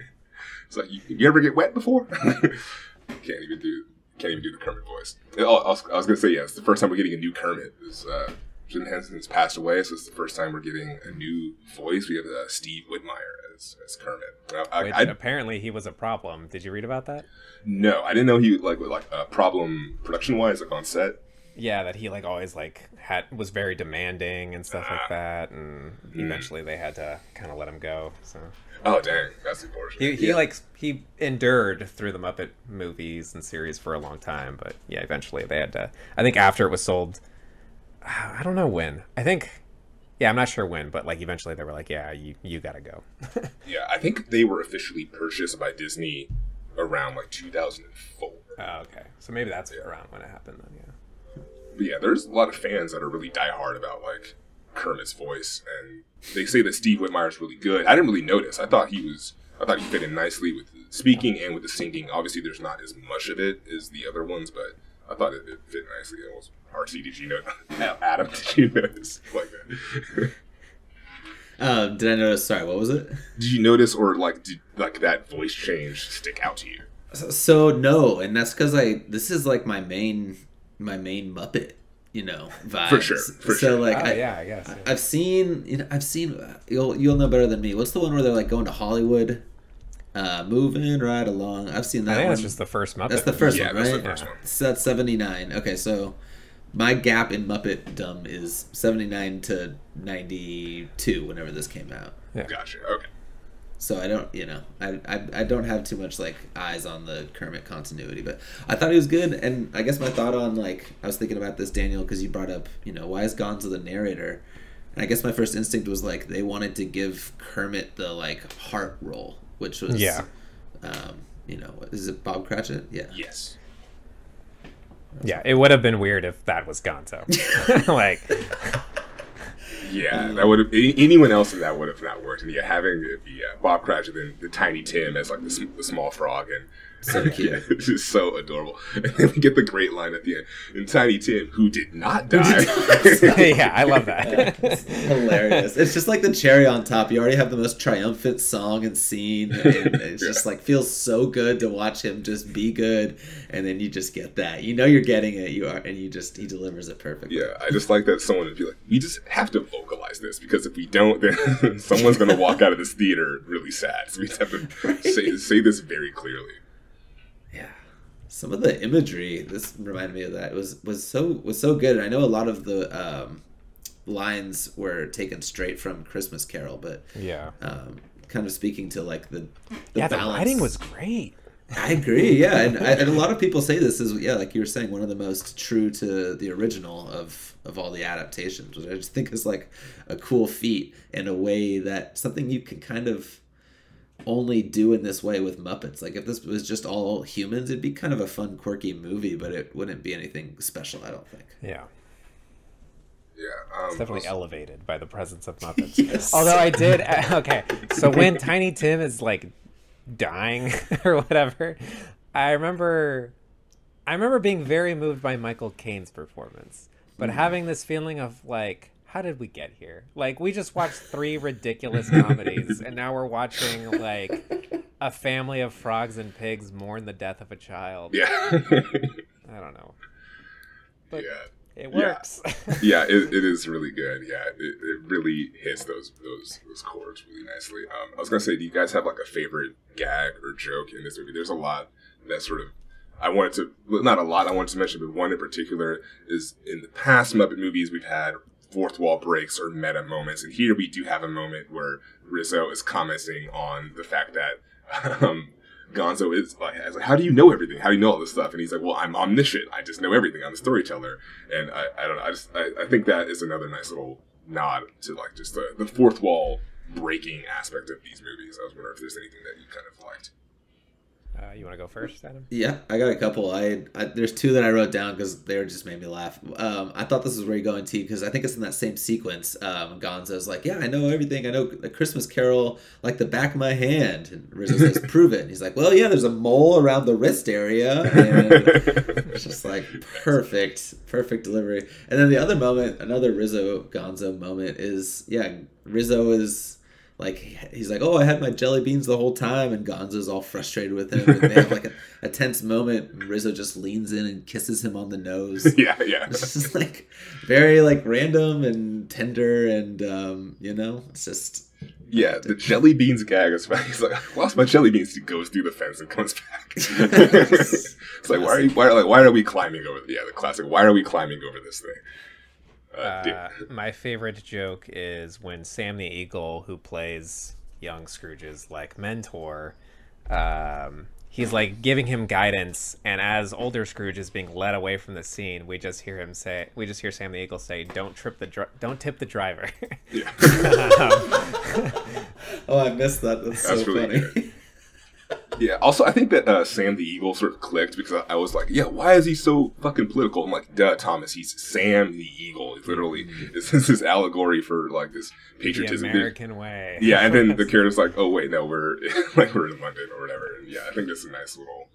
[SPEAKER 3] It's like you, you ever get wet before? can't even do can't even do the Kermit voice. I was, I was gonna say yeah, it's the first time we're getting a new Kermit. Is uh, Jim Henson has passed away, so it's the first time we're getting a new voice. We have uh, Steve Whitmire as, as Kermit. I,
[SPEAKER 2] Which
[SPEAKER 3] I-
[SPEAKER 2] apparently he was a problem. Did you read about that?
[SPEAKER 3] no, I didn't know he like with, like a problem production wise like on set.
[SPEAKER 2] yeah, that he like always like had was very demanding and stuff
[SPEAKER 3] Ah.
[SPEAKER 2] like that, and
[SPEAKER 3] Hmm.
[SPEAKER 2] eventually they had to kind of let him go. So
[SPEAKER 3] Oh dang, that's unfortunate.
[SPEAKER 2] he he
[SPEAKER 3] Yeah.
[SPEAKER 2] like he endured through the Muppet movies and series for a long time, but yeah, eventually they had to. I think after it was sold, <sighs> I don't know when. I think. Yeah, I'm not sure when, but like eventually they were like, "Yeah, you you gotta go." <laughs>
[SPEAKER 3] Yeah, I think they were officially purchased by Disney around like 2004.
[SPEAKER 2] oh, okay, so maybe that's around when it happened. Then, yeah.
[SPEAKER 3] But yeah, there's a lot of fans that are really diehard about like Kermit's voice, and they say that Steve Whitmire's really good. I didn't really notice. I thought he was. I thought he fit in nicely with the speaking and with the singing. Obviously, there's not as much of it as the other ones, but I thought it, it fit nicely. It was RC. Did you know? Adam, <laughs> did you notice like that? <laughs>
[SPEAKER 4] Um, did I notice? Sorry, what was it?
[SPEAKER 3] did you notice or like did like that voice change stick out to you?
[SPEAKER 4] So, so no, and that's because I this is like my main my main Muppet, you know, vibe.
[SPEAKER 3] For sure, for
[SPEAKER 4] so
[SPEAKER 3] sure.
[SPEAKER 4] like
[SPEAKER 2] Oh,
[SPEAKER 4] I,
[SPEAKER 2] yeah, I guess. yeah.
[SPEAKER 4] I've seen you know I've seen you'll you'll know better than me. What's the one where they're like going to Hollywood, uh, moving right along? I've seen that
[SPEAKER 2] I think
[SPEAKER 4] one.
[SPEAKER 2] that's just the first Muppet.
[SPEAKER 4] That's the first
[SPEAKER 3] Yeah,
[SPEAKER 4] one,
[SPEAKER 3] that's the
[SPEAKER 4] right?
[SPEAKER 3] first one.
[SPEAKER 4] So that's seventy nine. Okay, so my gap in Muppet dumb is seventy nine to ninety two. Whenever this came out.
[SPEAKER 2] Yeah.
[SPEAKER 3] Gotcha. Okay.
[SPEAKER 4] So I don't, you know, I, I I don't have too much like eyes on the Kermit continuity, but I thought he was good. And I guess my thought on like I was thinking about this Daniel because you brought up, you know, why is Gonzo the narrator? And I guess my first instinct was like they wanted to give Kermit the like heart role, which was
[SPEAKER 2] Yeah.
[SPEAKER 4] um, you know, is it Bob Cratchit? Yeah.
[SPEAKER 3] Yes.
[SPEAKER 2] Yeah, it would have been weird if that was Gonzo. <laughs> like,
[SPEAKER 3] Yeah, that would have anyone else in that would have not worked. And yeah, having the, be uh, Bob Cratchit and the Tiny Tim as like the, the small frog and
[SPEAKER 4] So <laughs>
[SPEAKER 3] yeah,
[SPEAKER 4] cute. <laughs>
[SPEAKER 3] it's just so adorable. And then we get the great line at the end. And Tiny Tim, who did not die. <laughs>
[SPEAKER 2] yeah, I love that.
[SPEAKER 4] Hilarious. It's just like the cherry on top. You already have the most triumphant song and scene. And it's just like feels so good to watch him just be good. And then you just get that. You know you're getting it. You are and you just he delivers it perfectly.
[SPEAKER 3] yeah, I just like that someone would be like, we just have to vocalize this because if we don't, then someone's going to walk out of this theater really sad. So we have to say, say this very clearly.
[SPEAKER 4] Some of the imagery, this reminded me of that. was was so was so good. And I know a lot of the um, lines were taken straight from Christmas Carol, but
[SPEAKER 2] yeah.
[SPEAKER 4] um, kind of speaking to like the the
[SPEAKER 2] Yeah, the writing was great.
[SPEAKER 4] I agree. Yeah, and, I- and a lot of people say this is yeah, like you were saying, one of the most true to the original of of all the adaptations, which I just think is like a cool feat in a way that something you can kind of only do in this way with Muppets. Like if this was just all humans, it'd be kind of a fun, quirky movie, but it wouldn't be anything special. I don't think.
[SPEAKER 2] Yeah.
[SPEAKER 3] Yeah. Um,
[SPEAKER 2] It's definitely
[SPEAKER 3] also-
[SPEAKER 2] elevated by the presence of <laughs> Muppets.
[SPEAKER 4] Yes.
[SPEAKER 2] Although I did, <laughs> okay. So when Tiny Tim is like dying <laughs> or whatever, I remember, I remember being very moved by Michael Caine's performance, but having this feeling of like, how did we get here? Like we just watched three ridiculous comedies, and now we're watching like a family of frogs and pigs mourn the death of a child.
[SPEAKER 3] yeah.
[SPEAKER 2] I don't know. But
[SPEAKER 3] yeah.
[SPEAKER 2] it works. <laughs>
[SPEAKER 3] yeah, it, it is really good. Yeah, it, it really hits those those those chords really nicely. Um, I was gonna say, do you guys have like a favorite gag or joke in this movie? There's a lot that sort of I wanted to not a lot. I wanted to mention, but one in particular is in the past Muppet movies we've had fourth wall breaks or meta moments, and here we do have a moment where Rizzo is commenting on the fact that. <laughs> Um, Gonzo is like, how do you know everything? How do you know all this stuff? And he's like, well, I'm omniscient. I just know everything. I'm a storyteller. And I, I don't know. I just, I, I think that is another nice little nod to like just the, the fourth wall breaking aspect of these movies. I was wondering if there's anything that you kind of liked.
[SPEAKER 2] Uh, you want to go first, Adam?
[SPEAKER 4] Yeah, I got a couple. I, I there's two that I wrote down because they just made me laugh. Um, I thought this was where you're going to because I think it's in that same sequence. Um, Gonzo's like, "Yeah, I know everything. I know the Christmas Carol like the back of my hand." And Rizzo says, <laughs> "Prove it." And he's like, "Well, yeah, there's a mole around the wrist area." And <laughs> it's just like perfect, perfect delivery. And then the other moment, another Rizzo Gonzo moment is yeah, Rizzo is like he's like, "Oh, I had my jelly beans the whole time," and Gonzo's all frustrated with him. And they have like a, a tense moment. And Rizzo just leans in and kisses him on the nose. <laughs>
[SPEAKER 3] yeah, yeah.
[SPEAKER 4] It's just like very like random and tender, and um, you know, it's just
[SPEAKER 3] Yeah, the jelly beans gag is funny. He's like, I lost my jelly beans. He goes through the fence and comes back. <laughs> it's like, why are you, why, like, why are we climbing over? The, Yeah, the classic. Why are we climbing over this thing? Uh.
[SPEAKER 2] Uh, my favorite joke is when Sam the Eagle, who plays young Scrooge's like mentor, um, he's like giving him guidance, and as older Scrooge is being led away from the scene, we just hear him say, we just hear Sam the Eagle say, "Don't trip the dri- don't tip the driver."
[SPEAKER 3] yeah. <laughs> <laughs>
[SPEAKER 4] oh, I missed that. That's,
[SPEAKER 3] That's
[SPEAKER 4] so
[SPEAKER 3] really
[SPEAKER 4] funny.
[SPEAKER 3] Yeah. Also, I think that uh, Sam the Eagle sort of clicked because I, I was like, yeah, why is he so fucking political? I'm like, duh, Thomas, he's Sam the Eagle. It's literally this is his allegory for like this
[SPEAKER 2] the
[SPEAKER 3] patriotism.
[SPEAKER 2] American way.
[SPEAKER 3] Yeah, and then the <laughs> character's like, "Oh wait, no, we're <laughs> like we're in London or whatever." And yeah, I think this is a nice little,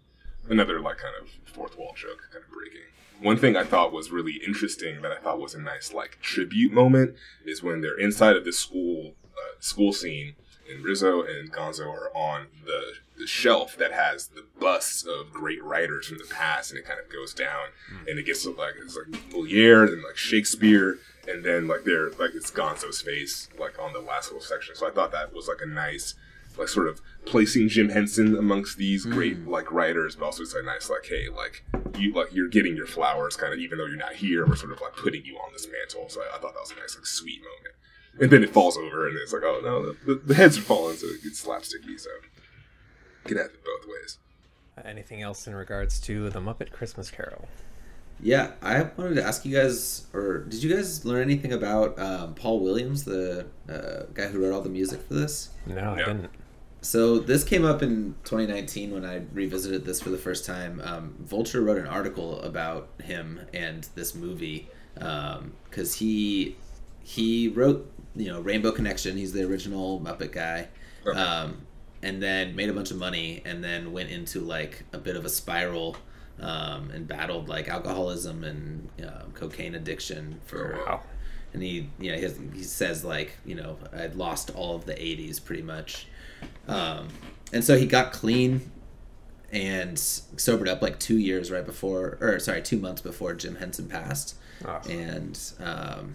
[SPEAKER 3] another like kind of fourth wall joke, kind of breaking. One thing I thought was really interesting that I thought was a nice like tribute moment is when they're inside of the school uh, school scene, and Rizzo and Gonzo are on the the shelf that has the busts of great writers from the past, and it kind of goes down, hmm. and it gets to like it's like Moliere and like Shakespeare, and then like they're like it's Gonzo's face like on the last little section. So I thought that was like a nice like sort of placing Jim Henson amongst these hmm. great like writers, but also it's a nice like hey like you like you're getting your flowers kind of even though you're not here, we're sort of like putting you on this mantle. So I, I thought that was a nice like sweet moment. And then it falls over, and it's like, oh no, the, the heads are falling, so it gets slapsticky. So can have it both ways.
[SPEAKER 2] Anything else in regards to the Muppet Christmas Carol?
[SPEAKER 4] Yeah, I wanted to ask you guys, or did you guys learn anything about um, Paul Williams, the uh, guy who wrote all the music for this?
[SPEAKER 2] No, I
[SPEAKER 3] No.
[SPEAKER 2] didn't.
[SPEAKER 4] So this came up in 2019 when I revisited this for the first time. Um, Vulture wrote an article about him and this movie because he he wrote you know Rainbow Connection. He's the original Muppet guy,
[SPEAKER 3] Okay.
[SPEAKER 4] um, and then made a bunch of money and then went into like a bit of a spiral um, and battled like alcoholism and um, cocaine addiction for
[SPEAKER 2] Wow.
[SPEAKER 4] and he you know he, has, he says like you know I'd lost all of the 80s pretty much um, and so he got clean and sobered up like two years right before or sorry two months before Jim Henson passed
[SPEAKER 2] Oh.
[SPEAKER 4] and um,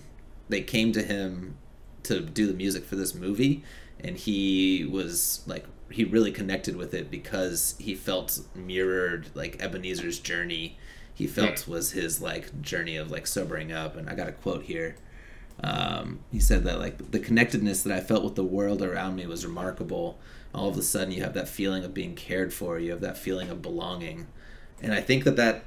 [SPEAKER 4] they came to him to do the music for this movie and he was like he really connected with it because he felt mirrored like Ebenezer's journey he felt was his like journey of like sobering up and I got a quote here um, he said that like the connectedness that I felt with the world around me was remarkable. All of a sudden, you have that feeling of being cared for. You have that feeling of belonging, and I think that that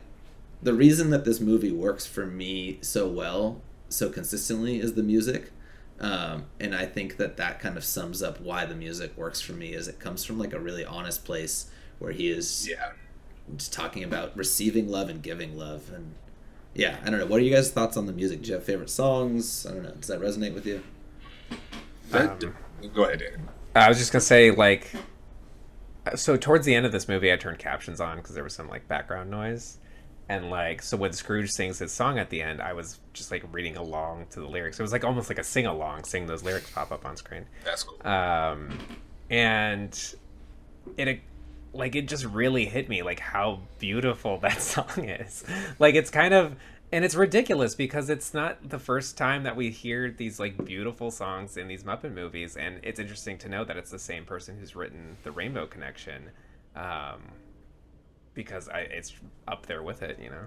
[SPEAKER 4] the reason that this movie works for me so well, so consistently, is the music. Um, and I think that that kind of sums up why the music works for me. Is it comes from like a really honest place where he is
[SPEAKER 3] Yeah.
[SPEAKER 4] just talking about receiving love and giving love and yeah i don't know what are you guys thoughts on the music do you have favorite songs i don't know does that resonate with you
[SPEAKER 3] That, go ahead, Dan.
[SPEAKER 2] I was just gonna say like, so towards the end of this movie, I turned captions on because there was some like background noise, and like so when Scrooge sings his song at the end, I was just like reading along to the lyrics. It was like almost like a sing along, seeing those lyrics pop up on screen.
[SPEAKER 3] That's cool.
[SPEAKER 2] um, and it like it just really hit me like how beautiful <laughs> that song is like it's kind of and it's ridiculous because it's not the first time that we hear these like beautiful songs in these muppet movies and it's interesting to know that it's the same person who's written the rainbow connection um, because I, it's up there with it you know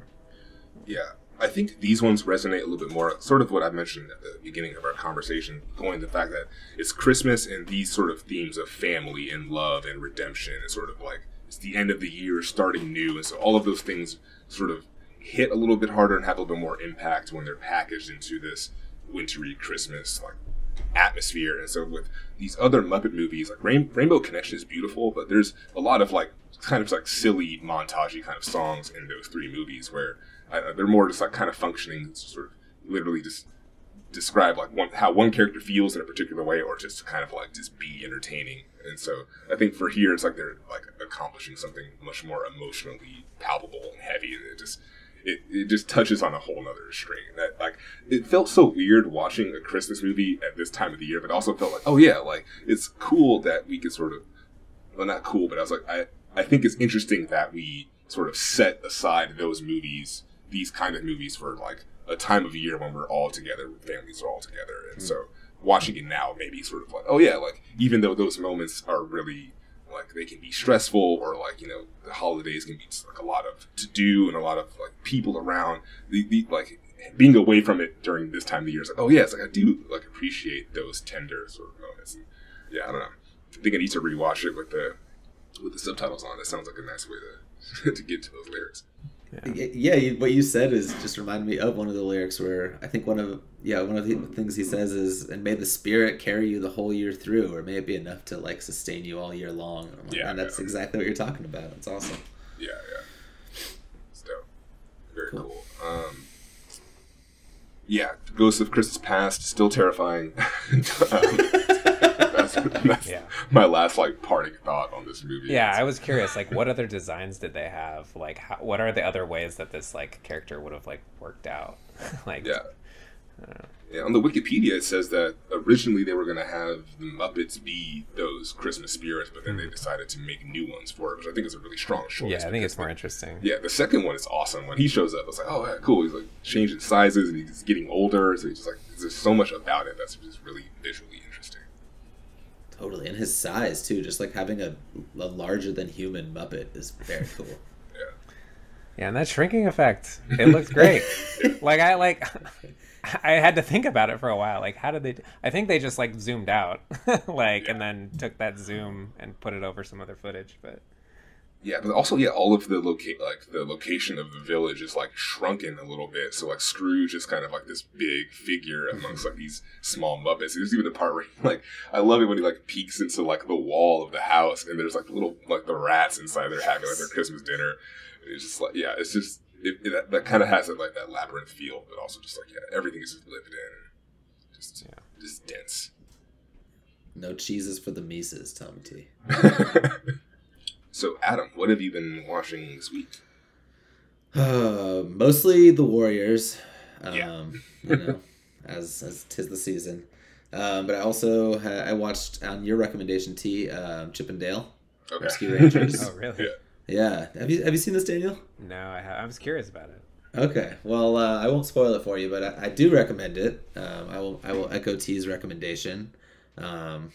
[SPEAKER 3] Yeah, I think these ones resonate a little bit more. Sort of what I mentioned at the beginning of our conversation, going the fact that it's Christmas and these sort of themes of family and love and redemption, and sort of like it's the end of the year, starting new, and so all of those things sort of hit a little bit harder and have a little bit more impact when they're packaged into this wintry Christmas like atmosphere. And so with these other Muppet movies, like Rain- Rainbow Connection is beautiful, but there's a lot of like kind of like silly montagey kind of songs in those three movies where uh, they're more just like kind of functioning, sort of literally just describe like one how one character feels in a particular way, or just to kind of like just be entertaining. And so I think for here, it's like they're like accomplishing something much more emotionally palpable and heavy. And it just it, it just touches on a whole nother string. That like it felt so weird watching a Christmas movie at this time of the year, but also felt like, oh yeah, like it's cool that we could sort of well not cool, but I was like, I I think it's interesting that we sort of set aside those movies, these kind of movies for like a time of year when we're all together, families are all together. And hmm. so watching it now maybe sort of like, oh yeah, like even though those moments are really like they can be stressful or like, you know, the holidays can be like a lot of to do and a lot of like people around. The, the like being away from it during this time of the year is like, oh yeah, it's like I do like appreciate those tender sort of moments. And yeah, I don't know. I think I need to rewatch it with the with the subtitles on. That sounds like a nice way to <laughs> to get to those lyrics.
[SPEAKER 4] Y- Yeah, you, what you said is just reminded me of one of the lyrics where I think one of yeah one of the things he says is and may the spirit carry you the whole year through or may it be enough to like sustain you all year long. Like,
[SPEAKER 3] Yeah,
[SPEAKER 4] "Man, that's
[SPEAKER 3] yeah.
[SPEAKER 4] exactly what you're talking about. It's awesome.
[SPEAKER 3] Yeah, yeah. It's dope. Very
[SPEAKER 4] Cool.
[SPEAKER 3] cool. Um, yeah, Ghosts of Christmas Past still terrifying. <laughs> Um, <laughs> that's
[SPEAKER 2] Yeah.
[SPEAKER 3] my last like parting thought on this movie.
[SPEAKER 2] Yeah, I was curious. Like, what other designs did they have? Like, how, what are the other ways that this like character would have like worked out? <laughs> like,
[SPEAKER 3] Yeah. Yeah, on the Wikipedia it says that originally they were going to have the Muppets be those Christmas spirits, but then they decided to make new ones for it, which I think is a really strong choice.
[SPEAKER 2] Hmm. yeah, I think it's more interesting.
[SPEAKER 3] Yeah, the second one is awesome. When he shows up, it's like, oh, yeah, cool. He's like changing sizes and he's getting older. So he's just like, there's so much about it that's just really visually.
[SPEAKER 4] Totally, and his size too. Just like having a, a larger than human Muppet is very cool. <laughs>
[SPEAKER 3] Yeah.
[SPEAKER 2] Yeah, and that shrinking effect, it looked great. <laughs> like I like <laughs> I had to think about it for a while. Like how did they I think they just like zoomed out. like and then took that zoom and put it over some other footage, but
[SPEAKER 3] Yeah, but also, yeah, all of the locate like the location of the village is like shrunken a little bit. So like Scrooge is kind of like this big figure amongst like these small Muppets. There's even a part where he, like I love it when he like peeks into like the wall of the house and there's like little like the rats inside there having like their Christmas dinner. It's just like yeah, it's just it, it, that, that kind of has it like that labyrinth feel, but also just like yeah, everything is just lived in, just
[SPEAKER 2] Yeah.
[SPEAKER 3] just dense.
[SPEAKER 4] No cheeses for the Mises, Tommy T. <laughs>
[SPEAKER 3] so Adam, what have you been watching this week?
[SPEAKER 4] Uh, mostly the Warriors. Um,
[SPEAKER 3] Yeah.
[SPEAKER 4] you know, <laughs> as as tis the season. Um, but I also ha- I watched on your recommendation, T. Um, Chip 'n Dale.
[SPEAKER 3] Okay.
[SPEAKER 4] Rescue Rangers. <laughs>
[SPEAKER 2] Oh really?
[SPEAKER 3] Yeah.
[SPEAKER 4] Yeah. Have you have you seen this, Daniel?
[SPEAKER 2] No, I, ha- I was curious about it.
[SPEAKER 4] Okay. Well, uh, I won't spoil it for you, but I, I do recommend it. Um, I will I will echo T's recommendation. Um,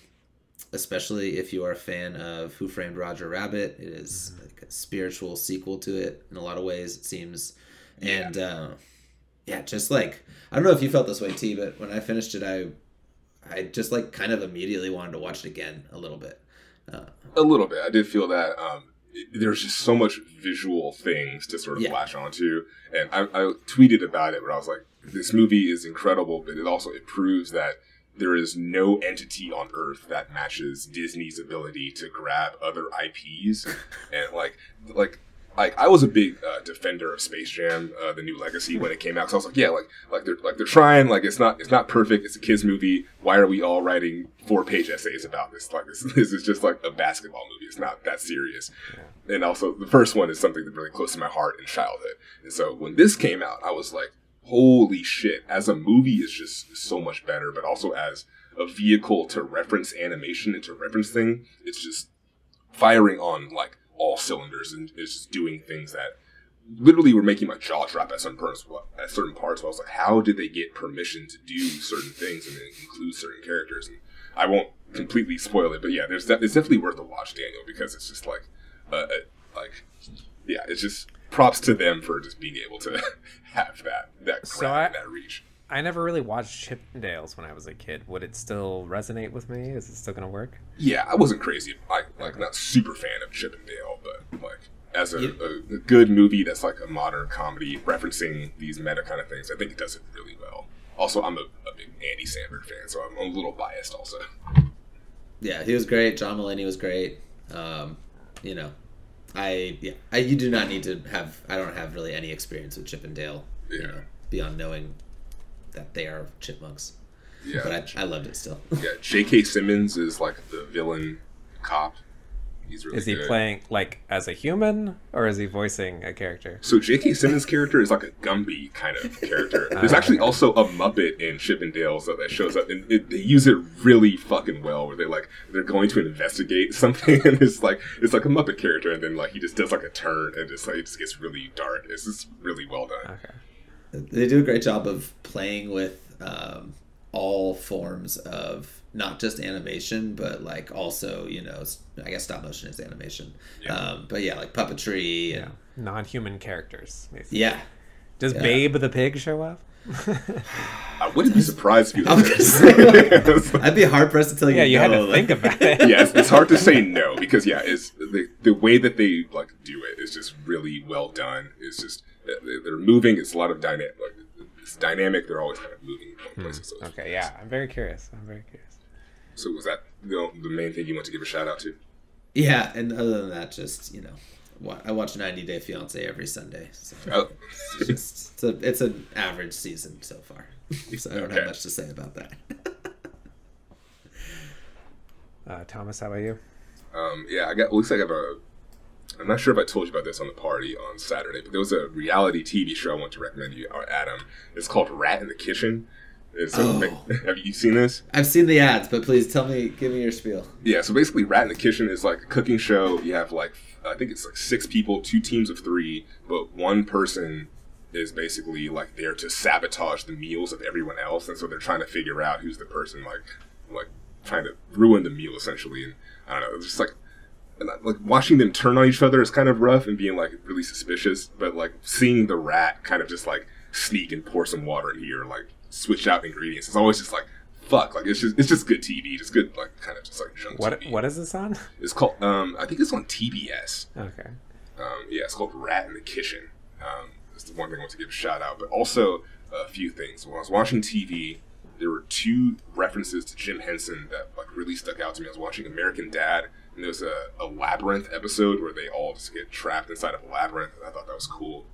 [SPEAKER 4] especially if you are a fan of Who Framed Roger Rabbit. It is like a spiritual sequel to it in a lot of ways. It seems, and uh, yeah, just like I don't know if you felt this way, T, but when I finished it, I I just like kind of immediately wanted to watch it again a little bit. Uh,
[SPEAKER 3] A little bit. I did feel that um, there's just so much visual things to sort of
[SPEAKER 4] Yeah.
[SPEAKER 3] latch onto. And I, I tweeted about it where I was like, this movie is incredible, but it also it proves that there is no entity on earth that matches Disney's ability to grab other IPs <laughs> and like like like I was a big uh, defender of Space Jam, uh, the new Legacy, when it came out. So I was like, yeah, like like they're like they're trying. Like it's not it's not perfect. It's a kids movie. Why are we all writing four page essays about this? Like this <laughs> this is just like a basketball movie. It's not that serious. And also the first one is something that's really close to my heart in childhood. And so when this came out, I was like, holy shit! As a movie, is just so much better. But also as a vehicle to reference animation and to reference thing, it's just firing on like all cylinders and is just doing things that literally were making my jaw drop at certain parts. At certain parts, I was like, how did they get permission to do certain things and then include certain characters? And I won't completely spoil it, but yeah, there's that. It's definitely worth a watch, Daniel, because it's just like, uh, uh, like, yeah, it's just props to them for just being able to <laughs> have that that
[SPEAKER 2] So
[SPEAKER 3] grab
[SPEAKER 2] I-
[SPEAKER 3] that reach.
[SPEAKER 2] I never really watched Chip 'n Dales when I was a kid. Would it still resonate with me? Is it still gonna work?
[SPEAKER 3] Yeah, I wasn't crazy. Like, like not super fan of Chip 'n Dale, but like as a, a, a good movie that's like a modern comedy referencing these meta kind of things, I think it does it really well. Also, I'm a, a big Andy Samberg fan, so I'm a little biased. Also,
[SPEAKER 4] yeah, he was great. John Mulaney was great. Um, you know, I yeah, I, you do not need to have. I don't have really any experience with Chip 'n Dale. You
[SPEAKER 3] Yeah.
[SPEAKER 4] know, beyond knowing that they are chipmunks.
[SPEAKER 3] yeah,
[SPEAKER 4] But I, I loved it still.
[SPEAKER 3] yeah. J.K. Simmons is like the villain cop. He's really
[SPEAKER 2] Is he
[SPEAKER 3] good.
[SPEAKER 2] playing like as a human or is he voicing a character?
[SPEAKER 3] So J.K. Simmons' character is like a Gumby kind of character. <laughs> There's actually also a Muppet in Chip 'n Dales that, that shows up, and it, they use it really fucking well. Where they like they're going to investigate <laughs> something, and it's like it's like a Muppet character, and then like he just does like a turn, and just like it just gets really dark. It's just really well done.
[SPEAKER 2] Okay.
[SPEAKER 4] They do a great job of playing with um, all forms of not just animation, but like also you know I guess stop motion is animation.
[SPEAKER 3] Yeah.
[SPEAKER 4] Um, but yeah, like puppetry and
[SPEAKER 2] Non-human characters. Basically.
[SPEAKER 4] yeah.
[SPEAKER 2] Does
[SPEAKER 4] Yeah.
[SPEAKER 2] Babe the pig show up?
[SPEAKER 3] I wouldn't be surprised if you. <laughs>
[SPEAKER 4] say, <laughs> I'd be hard pressed to tell you.
[SPEAKER 2] Yeah, you had
[SPEAKER 4] no,
[SPEAKER 2] to
[SPEAKER 4] like-
[SPEAKER 2] think about <laughs> it.
[SPEAKER 3] yes, it's hard to say no because yeah, it's the the way that they like do it is just really well done. It's just they- they're moving. It's a lot of dynamic. Like it's dynamic. They're always kind of moving in places. So,
[SPEAKER 2] Okay, yeah, I'm very curious. I'm very curious.
[SPEAKER 3] So was that the, the main thing you want to give a shout out to?
[SPEAKER 4] Yeah, and other than that, just you know, I watch 90 Day Fiance every Sunday. So
[SPEAKER 3] Oh,
[SPEAKER 4] it's just it's, a, it's an average season so far. <laughs> So I don't
[SPEAKER 3] Okay.
[SPEAKER 4] have much to say about that. <laughs>
[SPEAKER 2] Uh, Thomas, how about you?
[SPEAKER 3] um, yeah, I got. It looks like I have a. I'm not sure if I told you about this on the party on Saturday, but there was a reality TV show I want to recommend you, uh, Adam. It's called Rat in the Kitchen. It's a-
[SPEAKER 4] Oh. <laughs>
[SPEAKER 3] have you seen this?
[SPEAKER 4] I've seen the ads, but please tell me, give me your spiel.
[SPEAKER 3] Yeah, so basically, Rat in the Kitchen is like a cooking show. You have like, I think it's like six people, two teams of three, but one person is basically like there to sabotage the meals of everyone else, and so they're trying to figure out who's the person like, like trying to ruin the meal essentially. And I don't know, it's just like, uh, like watching them turn on each other is kind of rough and being like really suspicious, but like seeing the rat kind of just like sneak and pour some water in here, like switch out ingredients. It's always just like. Fuck! Like it's just it's just good TV, just good like kind of just like junk
[SPEAKER 2] What
[SPEAKER 3] TV.
[SPEAKER 2] what is this on?
[SPEAKER 3] It's called. Um, I think it's on TBS.
[SPEAKER 2] Okay.
[SPEAKER 3] Um, yeah, it's called Rat in the Kitchen. Um, it's the one thing I want to give a shout out, but also a few things. When I was watching TV, there were two references to Jim Henson that like really stuck out to me. I was watching American Dad, and there was a, a labyrinth episode where they all just get trapped inside of a labyrinth. And I thought that was cool.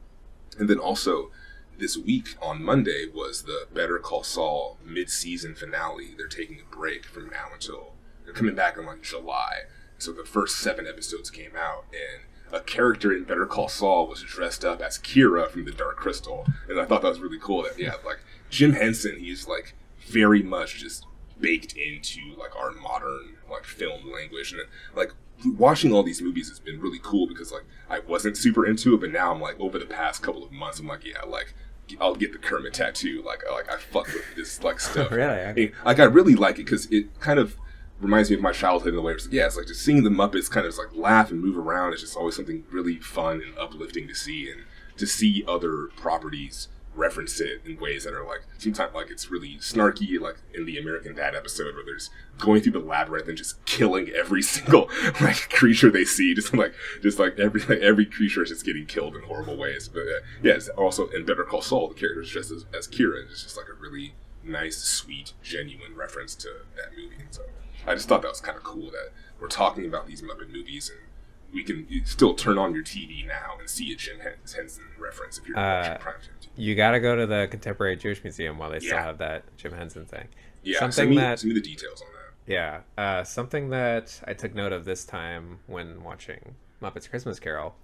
[SPEAKER 3] And then also this week on Monday was the Better Call Saul mid-season finale. They're taking a break from now until they're coming back in like July. So the first seven episodes came out, and a character in Better Call Saul was dressed up as Kira from The Dark Crystal, and I thought that was really cool. That yeah, like Jim Henson, he's like very much just baked into like our modern like film language, and like watching all these movies has been really cool because like I wasn't super into it, but now I'm like over the past couple of months, I'm like yeah, like I'll get the Kermit tattoo. Like uh, like I fuck with this like <laughs> stuff.
[SPEAKER 2] Really? Okay.
[SPEAKER 3] Like I really like it because it kind of reminds me of my childhood in a way. It's, yeah, it's like just seeing the Muppets kind of like laugh and move around. It's just always something really fun and uplifting to see, and to see other properties reference it in ways that are like sometimes like it's really snarky, like in the American Dad episode where there's going through the labyrinth and just killing every <laughs> single like creature they see, just like just like every like, every creature is just getting killed in horrible ways. But uh, yeah, it's also in Better Call Saul, the character is dressed as, as Kira, and it's just like a really nice, sweet, genuine reference to that movie. So I just thought that was kind of cool that we're talking about these Muppet movies and we can still turn on your TV now and see a Jim Henson reference if you're
[SPEAKER 2] Uh,
[SPEAKER 3] watching primetime TV.
[SPEAKER 2] You got to go to the Contemporary Jewish Museum while they still have that Jim Henson thing.
[SPEAKER 3] Yeah,
[SPEAKER 2] something
[SPEAKER 3] send me,
[SPEAKER 2] that
[SPEAKER 3] send me the details on that.
[SPEAKER 2] Yeah, uh, something that I took note of this time when watching Muppets Christmas Carol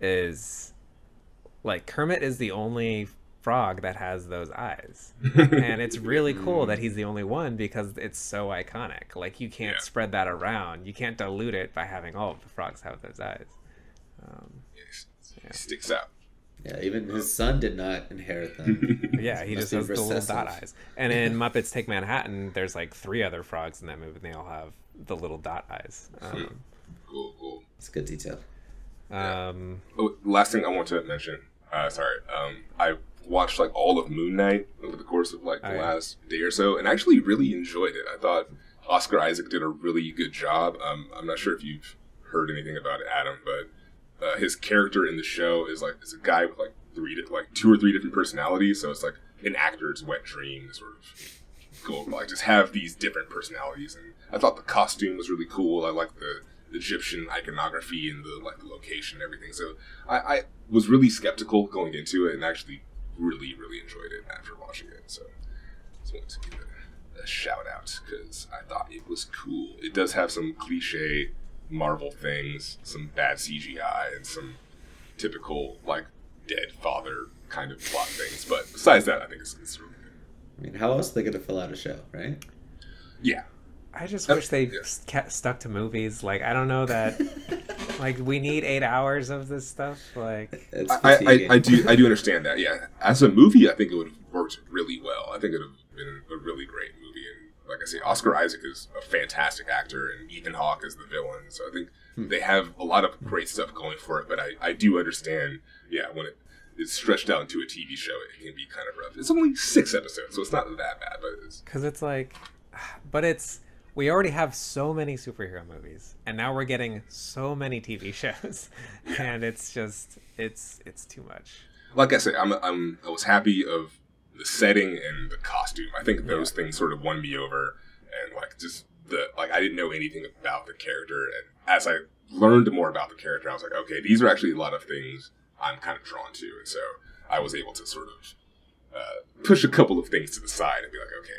[SPEAKER 2] is like Kermit is the only frog that has those eyes, <laughs> and it's really cool that he's the only one because it's so iconic. Like you can't
[SPEAKER 3] Yeah.
[SPEAKER 2] spread that around. You can't dilute it by having all of the frogs have those eyes.
[SPEAKER 3] It, it sticks out.
[SPEAKER 4] Yeah, even his son did not inherit them. <laughs>
[SPEAKER 2] Yeah, he just
[SPEAKER 4] Must be
[SPEAKER 2] has the little dot eyes. And in Muppets Take Manhattan, there's like three other frogs in that movie, and they all have the little dot eyes. Um,
[SPEAKER 3] Cool, cool.
[SPEAKER 4] It's a good detail.
[SPEAKER 2] um,
[SPEAKER 3] Oh, last thing I want to mention. Uh, sorry. Um, I watched like all of Moon Knight over the course of like the
[SPEAKER 2] Oh, yeah.
[SPEAKER 3] last day or so, and actually really enjoyed it. I thought Oscar Isaac did a really good job. Um, I'm not sure if you've heard anything about Adam, but uh, his character in the show is like is a guy with like three, di- like two or three different personalities. So it's like an actor's wet dream, to sort of go like just have these different personalities. And I thought the costume was really cool. I like the Egyptian iconography and the like the location and everything. So I, I was really skeptical going into it, and actually really really enjoyed it after watching it. So just wanted to give it a, a shout out because I thought it was cool. It does have some cliche Marvel things, some bad CGI, and some typical like dead father kind of plot things. But besides that, I think it's, it's really good.
[SPEAKER 4] I mean, how else are they going to fill out a show, right?
[SPEAKER 3] Yeah,
[SPEAKER 2] I just wish they
[SPEAKER 3] yeah.
[SPEAKER 2] kept stuck to movies. Like I don't know that. <laughs> like we need eight hours of this stuff. Like
[SPEAKER 4] It's
[SPEAKER 3] I, I. I do I do understand that. Yeah, as a movie, I think it would have worked really well. I think it would have been a really great movie. And like I say, Oscar Isaac is a fantastic actor, and Ethan Hawke is the villain. So I think hmm. they have a lot of great stuff going for it. But I, I do understand. Yeah, when it it is stretched out into a TV show, it can be kind of rough. It's only six episodes, so it's not that bad. But it's,
[SPEAKER 2] because it's like, <sighs> but it's we already have so many superhero movies, and now we're getting so many TV <laughs> shows, and it's just it's it's too much.
[SPEAKER 3] like I said I'm, I'm I was happy of the setting and the costume. I think those things sort of won me over, and like just the like I didn't know anything about the character, and as I learned more about the character, I was like, okay, these are actually a lot of things I'm kind of drawn to, and so I was able to sort of uh, push a couple of things to the side and be like, okay.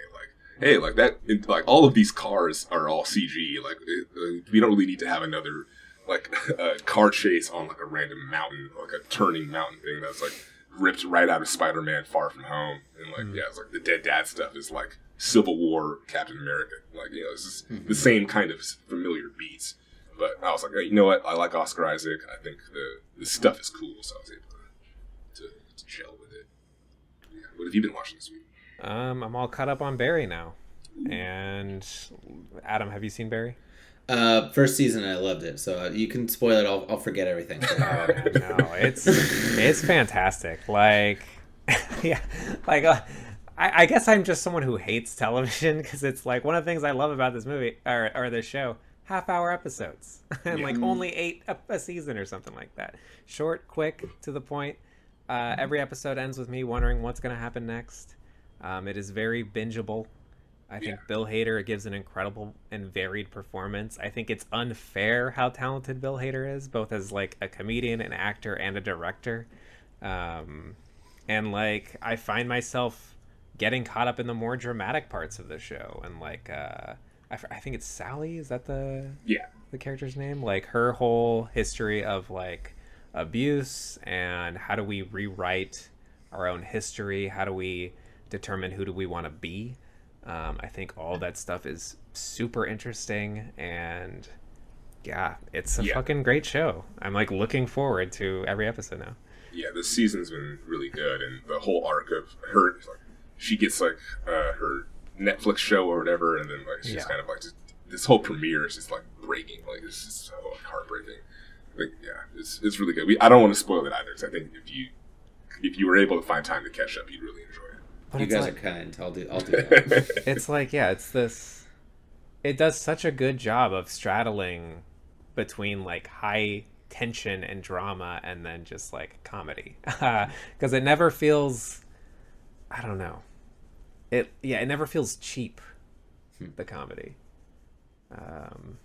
[SPEAKER 3] Hey, like that, it- like all of these cars are all CG. Like, it, uh, we don't really need to have another like <laughs> a car chase on like a random mountain, like a turning mountain thing that's like ripped right out of Spider-Man: Far From Home, and like yeah, it's like the dead dad stuff is like Civil War Captain America, like you know, it's just the same kind of familiar beats. But I was like, hey, you know what? I like Oscar Isaac. I think the the stuff is cool, so I was able to to, to chill with it. Yeah. What have you been watching this week?
[SPEAKER 2] Um, I'm all caught up on Barry now, and Adam, have you seen Barry?
[SPEAKER 4] Uh, first season, I loved it. So uh, you can spoil it. I'll, I'll forget everything. <laughs>
[SPEAKER 2] Oh no, it's it's fantastic. Like, <laughs> yeah, like uh, I, I guess I'm just someone who hates television <laughs> because it's like one of the things I love about this movie or or this show. Half hour episodes and like only eight a, a season or something like that. Short, quick, to the point. Uh, every episode ends with me wondering what's going to happen next. Um, it is very bingeable. I think
[SPEAKER 3] Yeah.
[SPEAKER 2] Bill Hader gives an incredible and varied performance. I think it's unfair how talented Bill Hader is, both as like a comedian, an actor, and a director. Um, and like I find myself getting caught up in the more dramatic parts of the show, and like uh, I, f- I think it's Sally. Is that the
[SPEAKER 3] Yeah,
[SPEAKER 2] the character's name? Like her whole history of like abuse and how do we rewrite our own history? How do we determine who do we want to be? Um, I think all that stuff is super interesting and yeah, it's a
[SPEAKER 3] Yeah.
[SPEAKER 2] fucking great show. I'm like looking forward to every episode now.
[SPEAKER 3] yeah. This season's been really good, and the whole arc of her, like, she gets like uh, her Netflix show or whatever, and then like she's
[SPEAKER 2] Yeah.
[SPEAKER 3] kind of like just, this whole premiere is just like breaking, like it's just so like, heartbreaking. Like yeah, it's it's really good. We I don't want to spoil it either, because I think if you if you were able to find time to catch up, you'd really enjoy it.
[SPEAKER 2] But
[SPEAKER 4] you guys
[SPEAKER 2] like,
[SPEAKER 4] are kind. I'll do. I'll do <laughs> that.
[SPEAKER 2] it's like yeah it's this it does such a good job of straddling between like high tension and drama and then just like comedy <laughs> because it never feels i don't know it yeah it never feels cheap the comedy um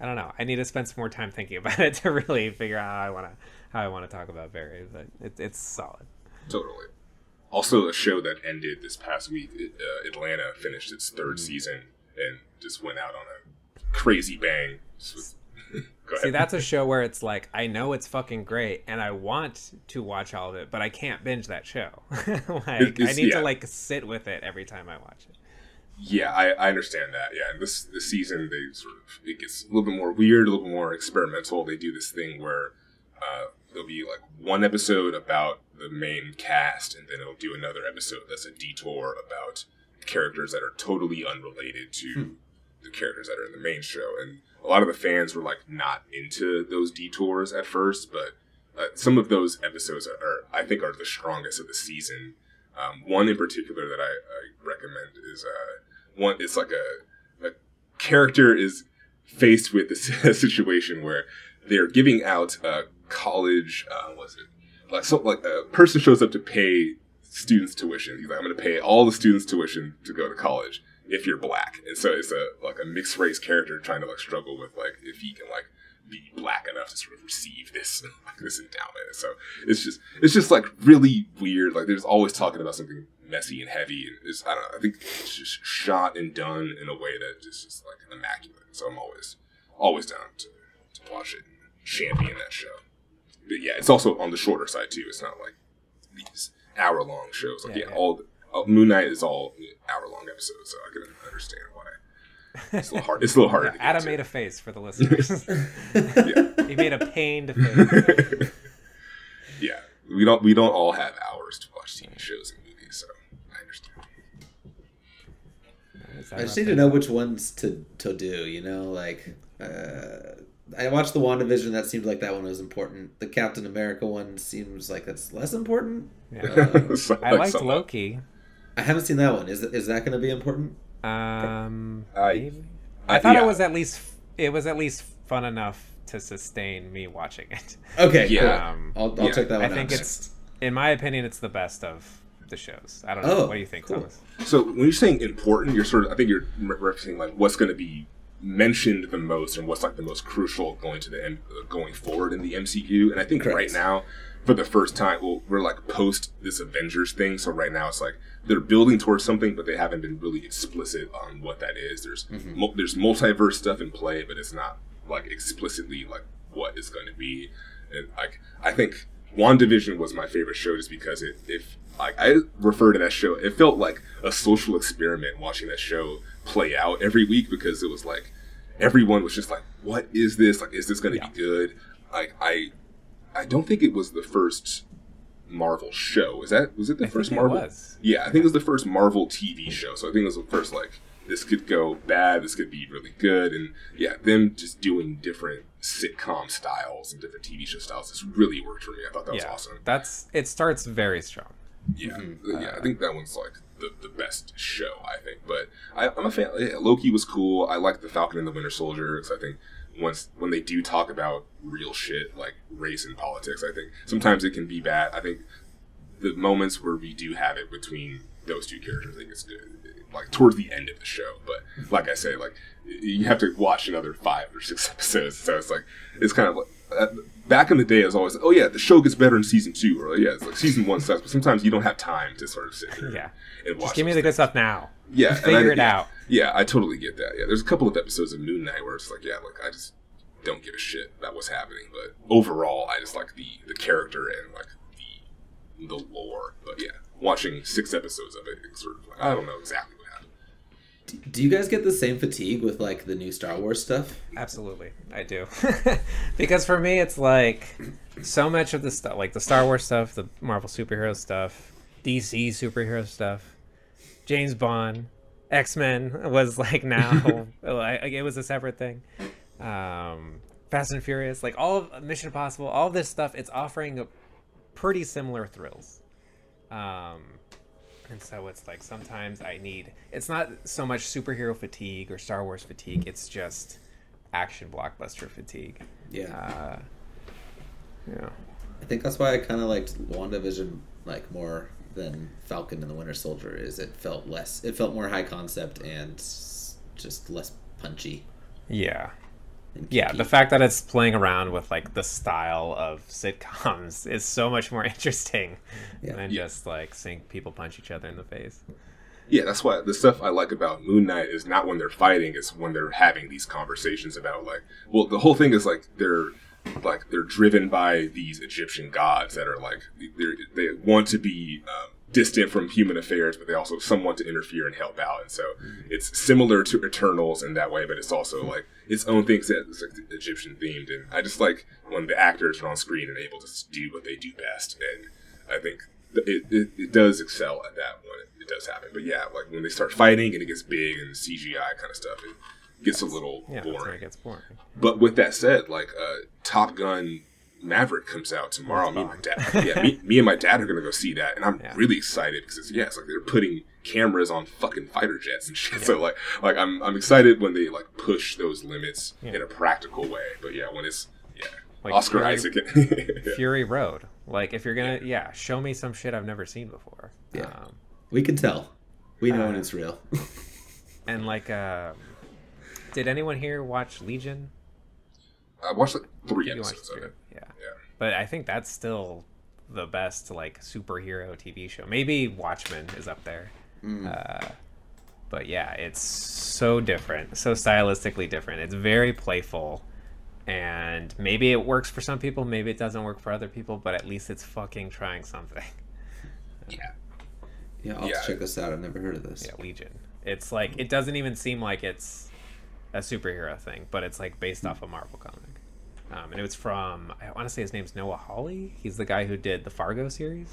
[SPEAKER 2] i don't know i need to spend some more time thinking about it <laughs> to really figure out how i want to how i want to talk about barry but it, it's solid
[SPEAKER 3] Totally. Also, a show that ended this past week, uh, Atlanta finished its
[SPEAKER 2] Mm.
[SPEAKER 3] third season and just went out on a crazy bang. With-. <laughs>
[SPEAKER 2] See, that's a <laughs> show where it's like I know it's fucking great, and I want to watch all of it, but I can't binge that show. <laughs> like I need
[SPEAKER 3] yeah.
[SPEAKER 2] to like sit with it every time I watch it.
[SPEAKER 3] Yeah, I, I understand that. Yeah, and this this season they sort of it gets a little bit more weird, a little bit more experimental. They do this thing where uh, there'll be like one episode about the main cast, and then it'll do another episode that's a detour about characters that are totally unrelated to the characters that are in the main show. And a lot of the fans were like not into those detours at first, but uh, some of those episodes are, are I think are the strongest of the season. Um, one in particular that I, I recommend is uh, one. It's like a, a character is faced with this <laughs> situation where they're giving out uh, college. Uh, was it like so? Like a person shows up to pay students tuition. He's like, I'm going to pay all the students tuition to go to college if you're black. And so it's a like a mixed race character trying to like struggle with like if he can like be black enough to sort of receive this <laughs> like this endowment. So it's just it's just like really weird. Like there's always talking about something messy and heavy, and it's I don't know. I think it's just shot and done in a way that just is like immaculate. So I'm always always down to, to watch it and champion that show. But yeah, it's also on the shorter side too. It's not like these hour long shows. Like
[SPEAKER 2] Yeah,
[SPEAKER 3] yeah,
[SPEAKER 2] yeah.
[SPEAKER 3] all uh, Moon Knight is all hour long episodes, so I can understand why. It's a little hard. It's a little harder. <laughs> to get
[SPEAKER 2] Adam
[SPEAKER 3] to.
[SPEAKER 2] made a face for the listeners.
[SPEAKER 3] yeah. <laughs> <laughs>
[SPEAKER 2] he made a pained face.
[SPEAKER 3] yeah, we don't we don't all have hours to watch TV shows and movies, so I understand.
[SPEAKER 4] I just need to know which ones to to do. You know, like uh, I watched the WandaVision. That seemed like that one was important. The Captain America one seems like that's less important.
[SPEAKER 2] Yeah. <laughs>
[SPEAKER 3] So,
[SPEAKER 2] I liked
[SPEAKER 3] some-
[SPEAKER 2] Loki.
[SPEAKER 4] I haven't seen that one. Is is that going to be important?
[SPEAKER 2] Um,
[SPEAKER 3] I- I-
[SPEAKER 2] I thought
[SPEAKER 3] yeah.
[SPEAKER 2] it was at least it was at least fun enough to sustain me watching it.
[SPEAKER 4] Okay,
[SPEAKER 3] Yeah.
[SPEAKER 2] Um.
[SPEAKER 4] I'll, I'll
[SPEAKER 3] yeah,
[SPEAKER 4] check that
[SPEAKER 2] I
[SPEAKER 4] one
[SPEAKER 2] think
[SPEAKER 4] out.
[SPEAKER 2] it's, in my opinion, it's the best of the shows. I don't know.
[SPEAKER 4] Oh,
[SPEAKER 2] what do you think,
[SPEAKER 4] cool.
[SPEAKER 2] Thomas?
[SPEAKER 3] So when you're saying important, you're sort of I think you're re- referencing like what's going to be mentioned the most and what's like the most crucial going to the M- uh, going forward in the MCU. And I think
[SPEAKER 4] Correct.
[SPEAKER 3] right now, for the first time, well, we're like post this Avengers thing. So right now it's like they're building towards something, but they haven't been really explicit on what that is. There's mul- there's multiverse stuff in play, but it's not like explicitly like what it's going to be. And like I think WandaVision was my favorite show just because it if like I refer to that show, it felt like a social experiment watching that show play out every week because it was like everyone was just like, "What is this? Like, is this going to
[SPEAKER 2] Yeah.
[SPEAKER 3] be good?" Like I, I don't think it was the first Marvel show. Is that was it the
[SPEAKER 2] I
[SPEAKER 3] first Marvel?
[SPEAKER 2] was.
[SPEAKER 3] Yeah, I think it was the first Marvel TV show. So I think it was the first like this could go bad, this could be really good, and yeah, them just doing different sitcom styles and different TV show styles just really worked for me. I thought that was awesome.
[SPEAKER 2] that's it. Starts very strong.
[SPEAKER 3] Yeah,
[SPEAKER 2] Mm-hmm.
[SPEAKER 3] yeah, I think that one's like the, the best show. I think, but I, I'm a fan. Yeah, Loki was cool. I like the Falcon and the Winter Soldier because I think once when they do talk about real shit like race and politics, I think sometimes it can be bad. I think the moments where we do have it between those two characters, I think it's good. Like towards the end of the show, but like I say, like you have to watch another five or six <laughs> episodes. So it's like it's kind of like uh, back in the day, it was always, oh yeah, the show gets better in season two, or oh, yeah, it's like season one sucks. But sometimes you don't have time to sort of sit there <laughs>
[SPEAKER 2] Yeah,
[SPEAKER 3] and watch.
[SPEAKER 2] just give me the good stuff now.
[SPEAKER 3] Yeah, and
[SPEAKER 2] figure
[SPEAKER 3] I-
[SPEAKER 2] it
[SPEAKER 3] yeah.
[SPEAKER 2] out.
[SPEAKER 3] Yeah, I totally get that. Yeah, there's a couple of episodes of Moon Knight where it's like, yeah, like I just don't give a shit about what's happening. But overall, I just like the the character and like the the lore. But yeah, watching six episodes of it, it's sort of like I don't know exactly.
[SPEAKER 4] Do you guys get the same fatigue with like the new Star Wars stuff?
[SPEAKER 2] Absolutely, I do. <laughs> because for me, it's like so much of the stuff, like the Star Wars stuff, the Marvel superhero stuff, DC superhero stuff, James Bond, X Men was like now, <laughs> <laughs> like it was a separate thing. Um, Fast and Furious, like all of Mission Impossible, all this stuff, it's offering a pretty similar thrills. Um, and so it's like sometimes I need it's not so much superhero fatigue or Star Wars fatigue, it's just action blockbuster fatigue.
[SPEAKER 4] Yeah,
[SPEAKER 2] Uh yeah.
[SPEAKER 4] I think that's why I kind of liked WandaVision like more than Falcon and the Winter Soldier. Is it felt less? It felt more high concept and just less punchy.
[SPEAKER 2] Yeah.
[SPEAKER 4] And
[SPEAKER 2] Yeah, the fact that it's playing around with like the style of sitcoms <laughs> is so much more <laughs> interesting
[SPEAKER 4] Yeah.
[SPEAKER 2] than
[SPEAKER 3] Yeah.
[SPEAKER 2] just like seeing people punch each other in the face.
[SPEAKER 3] Yeah, that's why the stuff I like about Moon Knight is not when they're fighting; it's when they're having these conversations about like, well, the whole thing is like they're like they're driven by these Egyptian gods that are like they they want to be um, distant from human affairs, but they also some want to interfere and help out, and so it's similar to Eternals in that way, but it's also like its own thing that it's like Egyptian themed, and I just like when the actors are on screen and able to do what they do best, and I think it, it, it does excel at that when it, it does happen. But yeah, like when they start fighting and it gets big and CGI kind of stuff, it gets a little
[SPEAKER 2] Yeah,
[SPEAKER 3] boring.
[SPEAKER 2] it gets boring.
[SPEAKER 3] But with that said, like uh, Top Gun Maverick comes out tomorrow. Me and my dad, yeah, me, me and my dad are gonna go see that, and I'm <laughs>
[SPEAKER 2] Yeah.
[SPEAKER 3] really excited because it's yeah, it's like they're putting cameras on fucking fighter jets and shit. <laughs> So like, like I'm I'm excited when they like push those limits
[SPEAKER 2] Yeah.
[SPEAKER 3] in a practical way. But yeah, when it's yeah,
[SPEAKER 2] Like
[SPEAKER 3] Oscar
[SPEAKER 2] Fury-
[SPEAKER 3] Isaac. <laughs> Yeah.
[SPEAKER 2] Fury Road. Like if you're gonna yeah, show me some shit I've never seen before.
[SPEAKER 4] Yeah.
[SPEAKER 2] Um,
[SPEAKER 4] we can tell. We know when
[SPEAKER 2] Uh,
[SPEAKER 4] it's real. <laughs>
[SPEAKER 2] and like um did anyone here watch Legion?
[SPEAKER 3] I watched like three
[SPEAKER 2] You watched
[SPEAKER 3] episodes of it.
[SPEAKER 2] Yeah.
[SPEAKER 3] Yeah.
[SPEAKER 2] But I think that's still the best like superhero TV show. Maybe Watchmen is up there.
[SPEAKER 4] Mm.
[SPEAKER 2] Uh, But yeah, it's so different, so stylistically different. It's very playful. And maybe it works for some people, maybe it doesn't work for other people, but at least it's fucking trying something. <laughs>
[SPEAKER 3] Yeah.
[SPEAKER 4] Yeah, I'll
[SPEAKER 3] Yeah.
[SPEAKER 4] check this out. I've never heard of this.
[SPEAKER 2] Yeah, Legion. It's like it doesn't even seem like it's a superhero thing, but it's like based off a Marvel comic. Um, and it was from I want to say his name's Noah Hawley. He's the guy who did the Fargo series.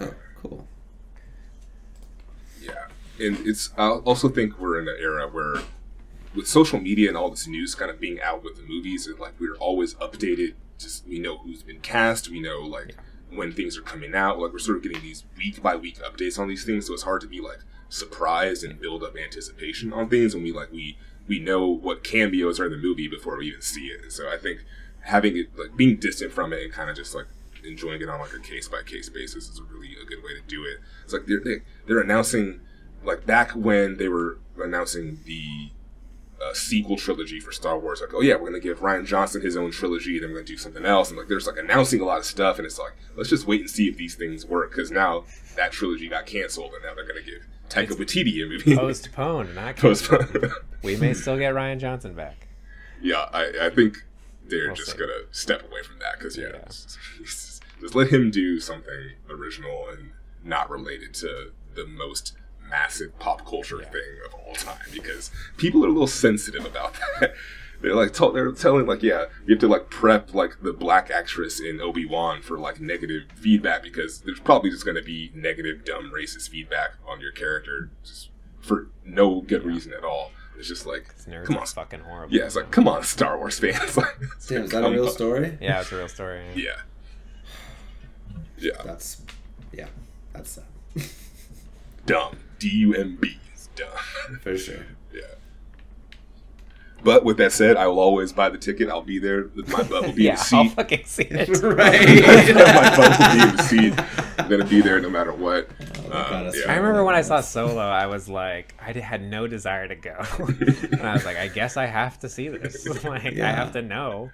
[SPEAKER 4] Oh, cool.
[SPEAKER 3] Yeah, and it's. I also think we're in an era where, with social media and all this news kind of being out with the movies, and like we're always updated. Just we know who's been cast. We know like when things are coming out. Like we're sort of getting these week by week updates on these things. So it's hard to be like surprised and build up anticipation on things when we like we we know what cameos are in the movie before we even see it. And so I think having it like being distant from it and kind of just like enjoying it on like a case by case basis is a really a good way to do it. It's like they're they, they're announcing like back when they were announcing the uh, sequel trilogy for Star Wars, like oh yeah, we're gonna give Rian Johnson his own trilogy, then we're gonna do something else, and like there's like announcing a lot of stuff, and it's like let's just wait and see if these things work because now that trilogy got canceled, and now they're gonna give Taika Waititi a movie.
[SPEAKER 2] Postponed, not
[SPEAKER 3] Postponed.
[SPEAKER 2] We may still get Rian Johnson back.
[SPEAKER 3] yeah, I, I think they're
[SPEAKER 2] We'll
[SPEAKER 3] just
[SPEAKER 2] see.
[SPEAKER 3] gonna step away from that because yeah,
[SPEAKER 2] Yeah.
[SPEAKER 3] Just, just- just let him do something original and not related to the most massive pop culture thing of all time because people are a little sensitive about <laughs> that. They're like tell they're telling like yeah you have to like prep like the black actress in Obi Wan for like negative feedback because there's probably just going to be negative dumb racist feedback on your character just for no good reason at all. It's just like
[SPEAKER 2] Nerds
[SPEAKER 3] come
[SPEAKER 2] are
[SPEAKER 3] on,
[SPEAKER 2] fucking horrible.
[SPEAKER 3] yeah, it's like, come on, Star Wars fans. Like,
[SPEAKER 4] Damn,
[SPEAKER 3] like,
[SPEAKER 4] is that a real
[SPEAKER 3] on.
[SPEAKER 4] story?
[SPEAKER 2] Yeah, it's a real story.
[SPEAKER 3] Yeah. Yeah.
[SPEAKER 4] That's, yeah, that's sad. <laughs>
[SPEAKER 3] Dumb. D U M B is dumb. <laughs>
[SPEAKER 4] For sure.
[SPEAKER 3] yeah. But with that said, I will always buy the ticket. I'll be there. My butt will be in <laughs>
[SPEAKER 2] Yeah,
[SPEAKER 3] the
[SPEAKER 2] I'll
[SPEAKER 3] seat.
[SPEAKER 2] fucking see it.
[SPEAKER 4] right.
[SPEAKER 3] My butt will be in the seat. I'm gonna be there no matter what.
[SPEAKER 4] God,
[SPEAKER 3] Um,
[SPEAKER 4] that's
[SPEAKER 3] yeah.
[SPEAKER 2] I remember when I saw Solo, I was like, I had no desire to go, and I was like, I guess I have to see this. like, I have to know.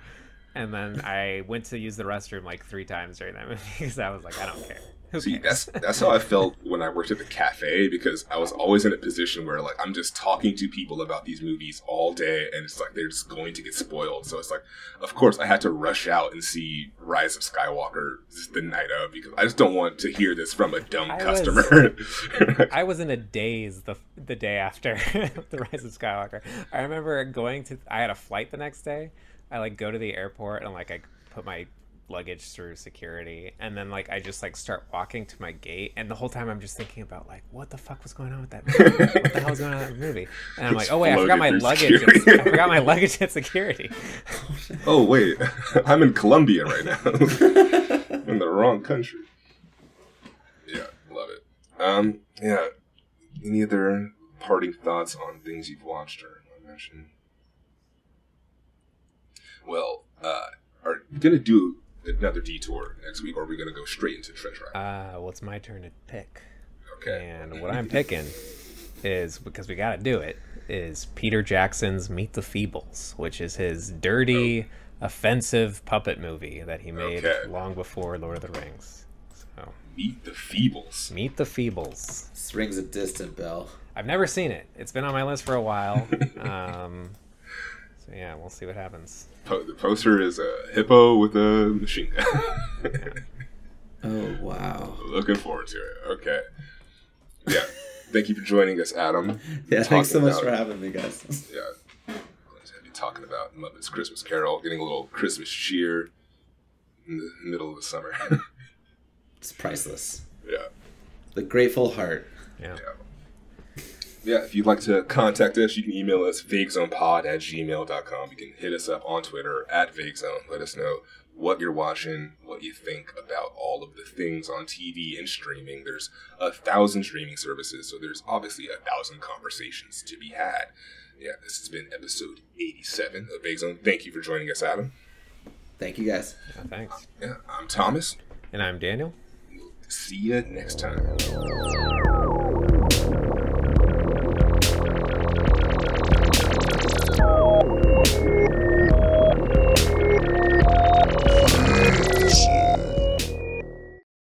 [SPEAKER 2] And then I went to use the restroom like three times during that movie <laughs> because I was like, I don't care.
[SPEAKER 3] See, that's that's how I felt when I worked at the cafe because I was always in a position where like I'm just talking to people about these movies all day, and it's like they're just going to get spoiled. So it's like, of course, I had to rush out and see Rise of Skywalker the night of because I just don't want to hear this from a dumb
[SPEAKER 2] I was-
[SPEAKER 3] customer. <laughs>
[SPEAKER 2] I was in a daze the the day after <laughs> the Rise of Skywalker. I remember going to. I had a flight the next day. I like go to the airport and like I put my luggage through security, and then like I just like start walking to my gate, and the whole time I'm just thinking about like what the fuck was going on with that movie? what the hell was going on with that movie? And I'm like, oh wait, I forgot my luggage. At, I forgot my luggage at security. <laughs>
[SPEAKER 3] oh wait, I'm in Colombia right now. <laughs> in the wrong country. Yeah, love it. Um, yeah. Any other parting thoughts on things you've watched or mentioned? Well, uh, are you gonna do another detour next week, or are we gonna go straight into Treasure Island?
[SPEAKER 2] Uh, well, it's my turn to pick.
[SPEAKER 3] Okay.
[SPEAKER 2] And what I'm picking is because we got to do it is Peter Jackson's Meet the Feebles, which is his dirty, offensive puppet movie that he made
[SPEAKER 3] Okay.
[SPEAKER 2] long before Lord of the Rings. So,
[SPEAKER 3] Meet the Feebles.
[SPEAKER 2] Meet the Feebles.
[SPEAKER 4] This rings a distant bell.
[SPEAKER 2] I've never seen it. It's been on my list for a while. <laughs> Um, so yeah, we'll see what happens.
[SPEAKER 3] Po- the poster is a hippo with a machine gun. <laughs>
[SPEAKER 4] Oh wow.
[SPEAKER 3] Looking forward to it. Okay. Yeah. Thank you for joining us, Adam. <laughs>
[SPEAKER 4] Yeah, thanks so much
[SPEAKER 3] about-
[SPEAKER 4] for having me, guys.
[SPEAKER 3] Yeah. Glad to have you talking about Muppets Christmas Carol, getting a little Christmas cheer in the middle of the summer. <laughs>
[SPEAKER 4] It's priceless.
[SPEAKER 3] yeah.
[SPEAKER 4] The Grateful Heart.
[SPEAKER 2] Yeah.
[SPEAKER 3] Yeah, if you'd like to contact us, you can email us vaguezonepod at gmail.com. You can hit us up on Twitter at vaguezone. Let us know what you're watching, what you think about all of the things on TV and streaming. There's a thousand streaming services, so there's obviously a thousand conversations to be had. Yeah, this has been episode 87 of Vague Zone. Thank you for joining us, Adam.
[SPEAKER 4] Thank you guys.
[SPEAKER 2] Yeah, thanks.
[SPEAKER 3] Yeah, I'm Thomas.
[SPEAKER 2] And I'm Daniel.
[SPEAKER 3] See you next time.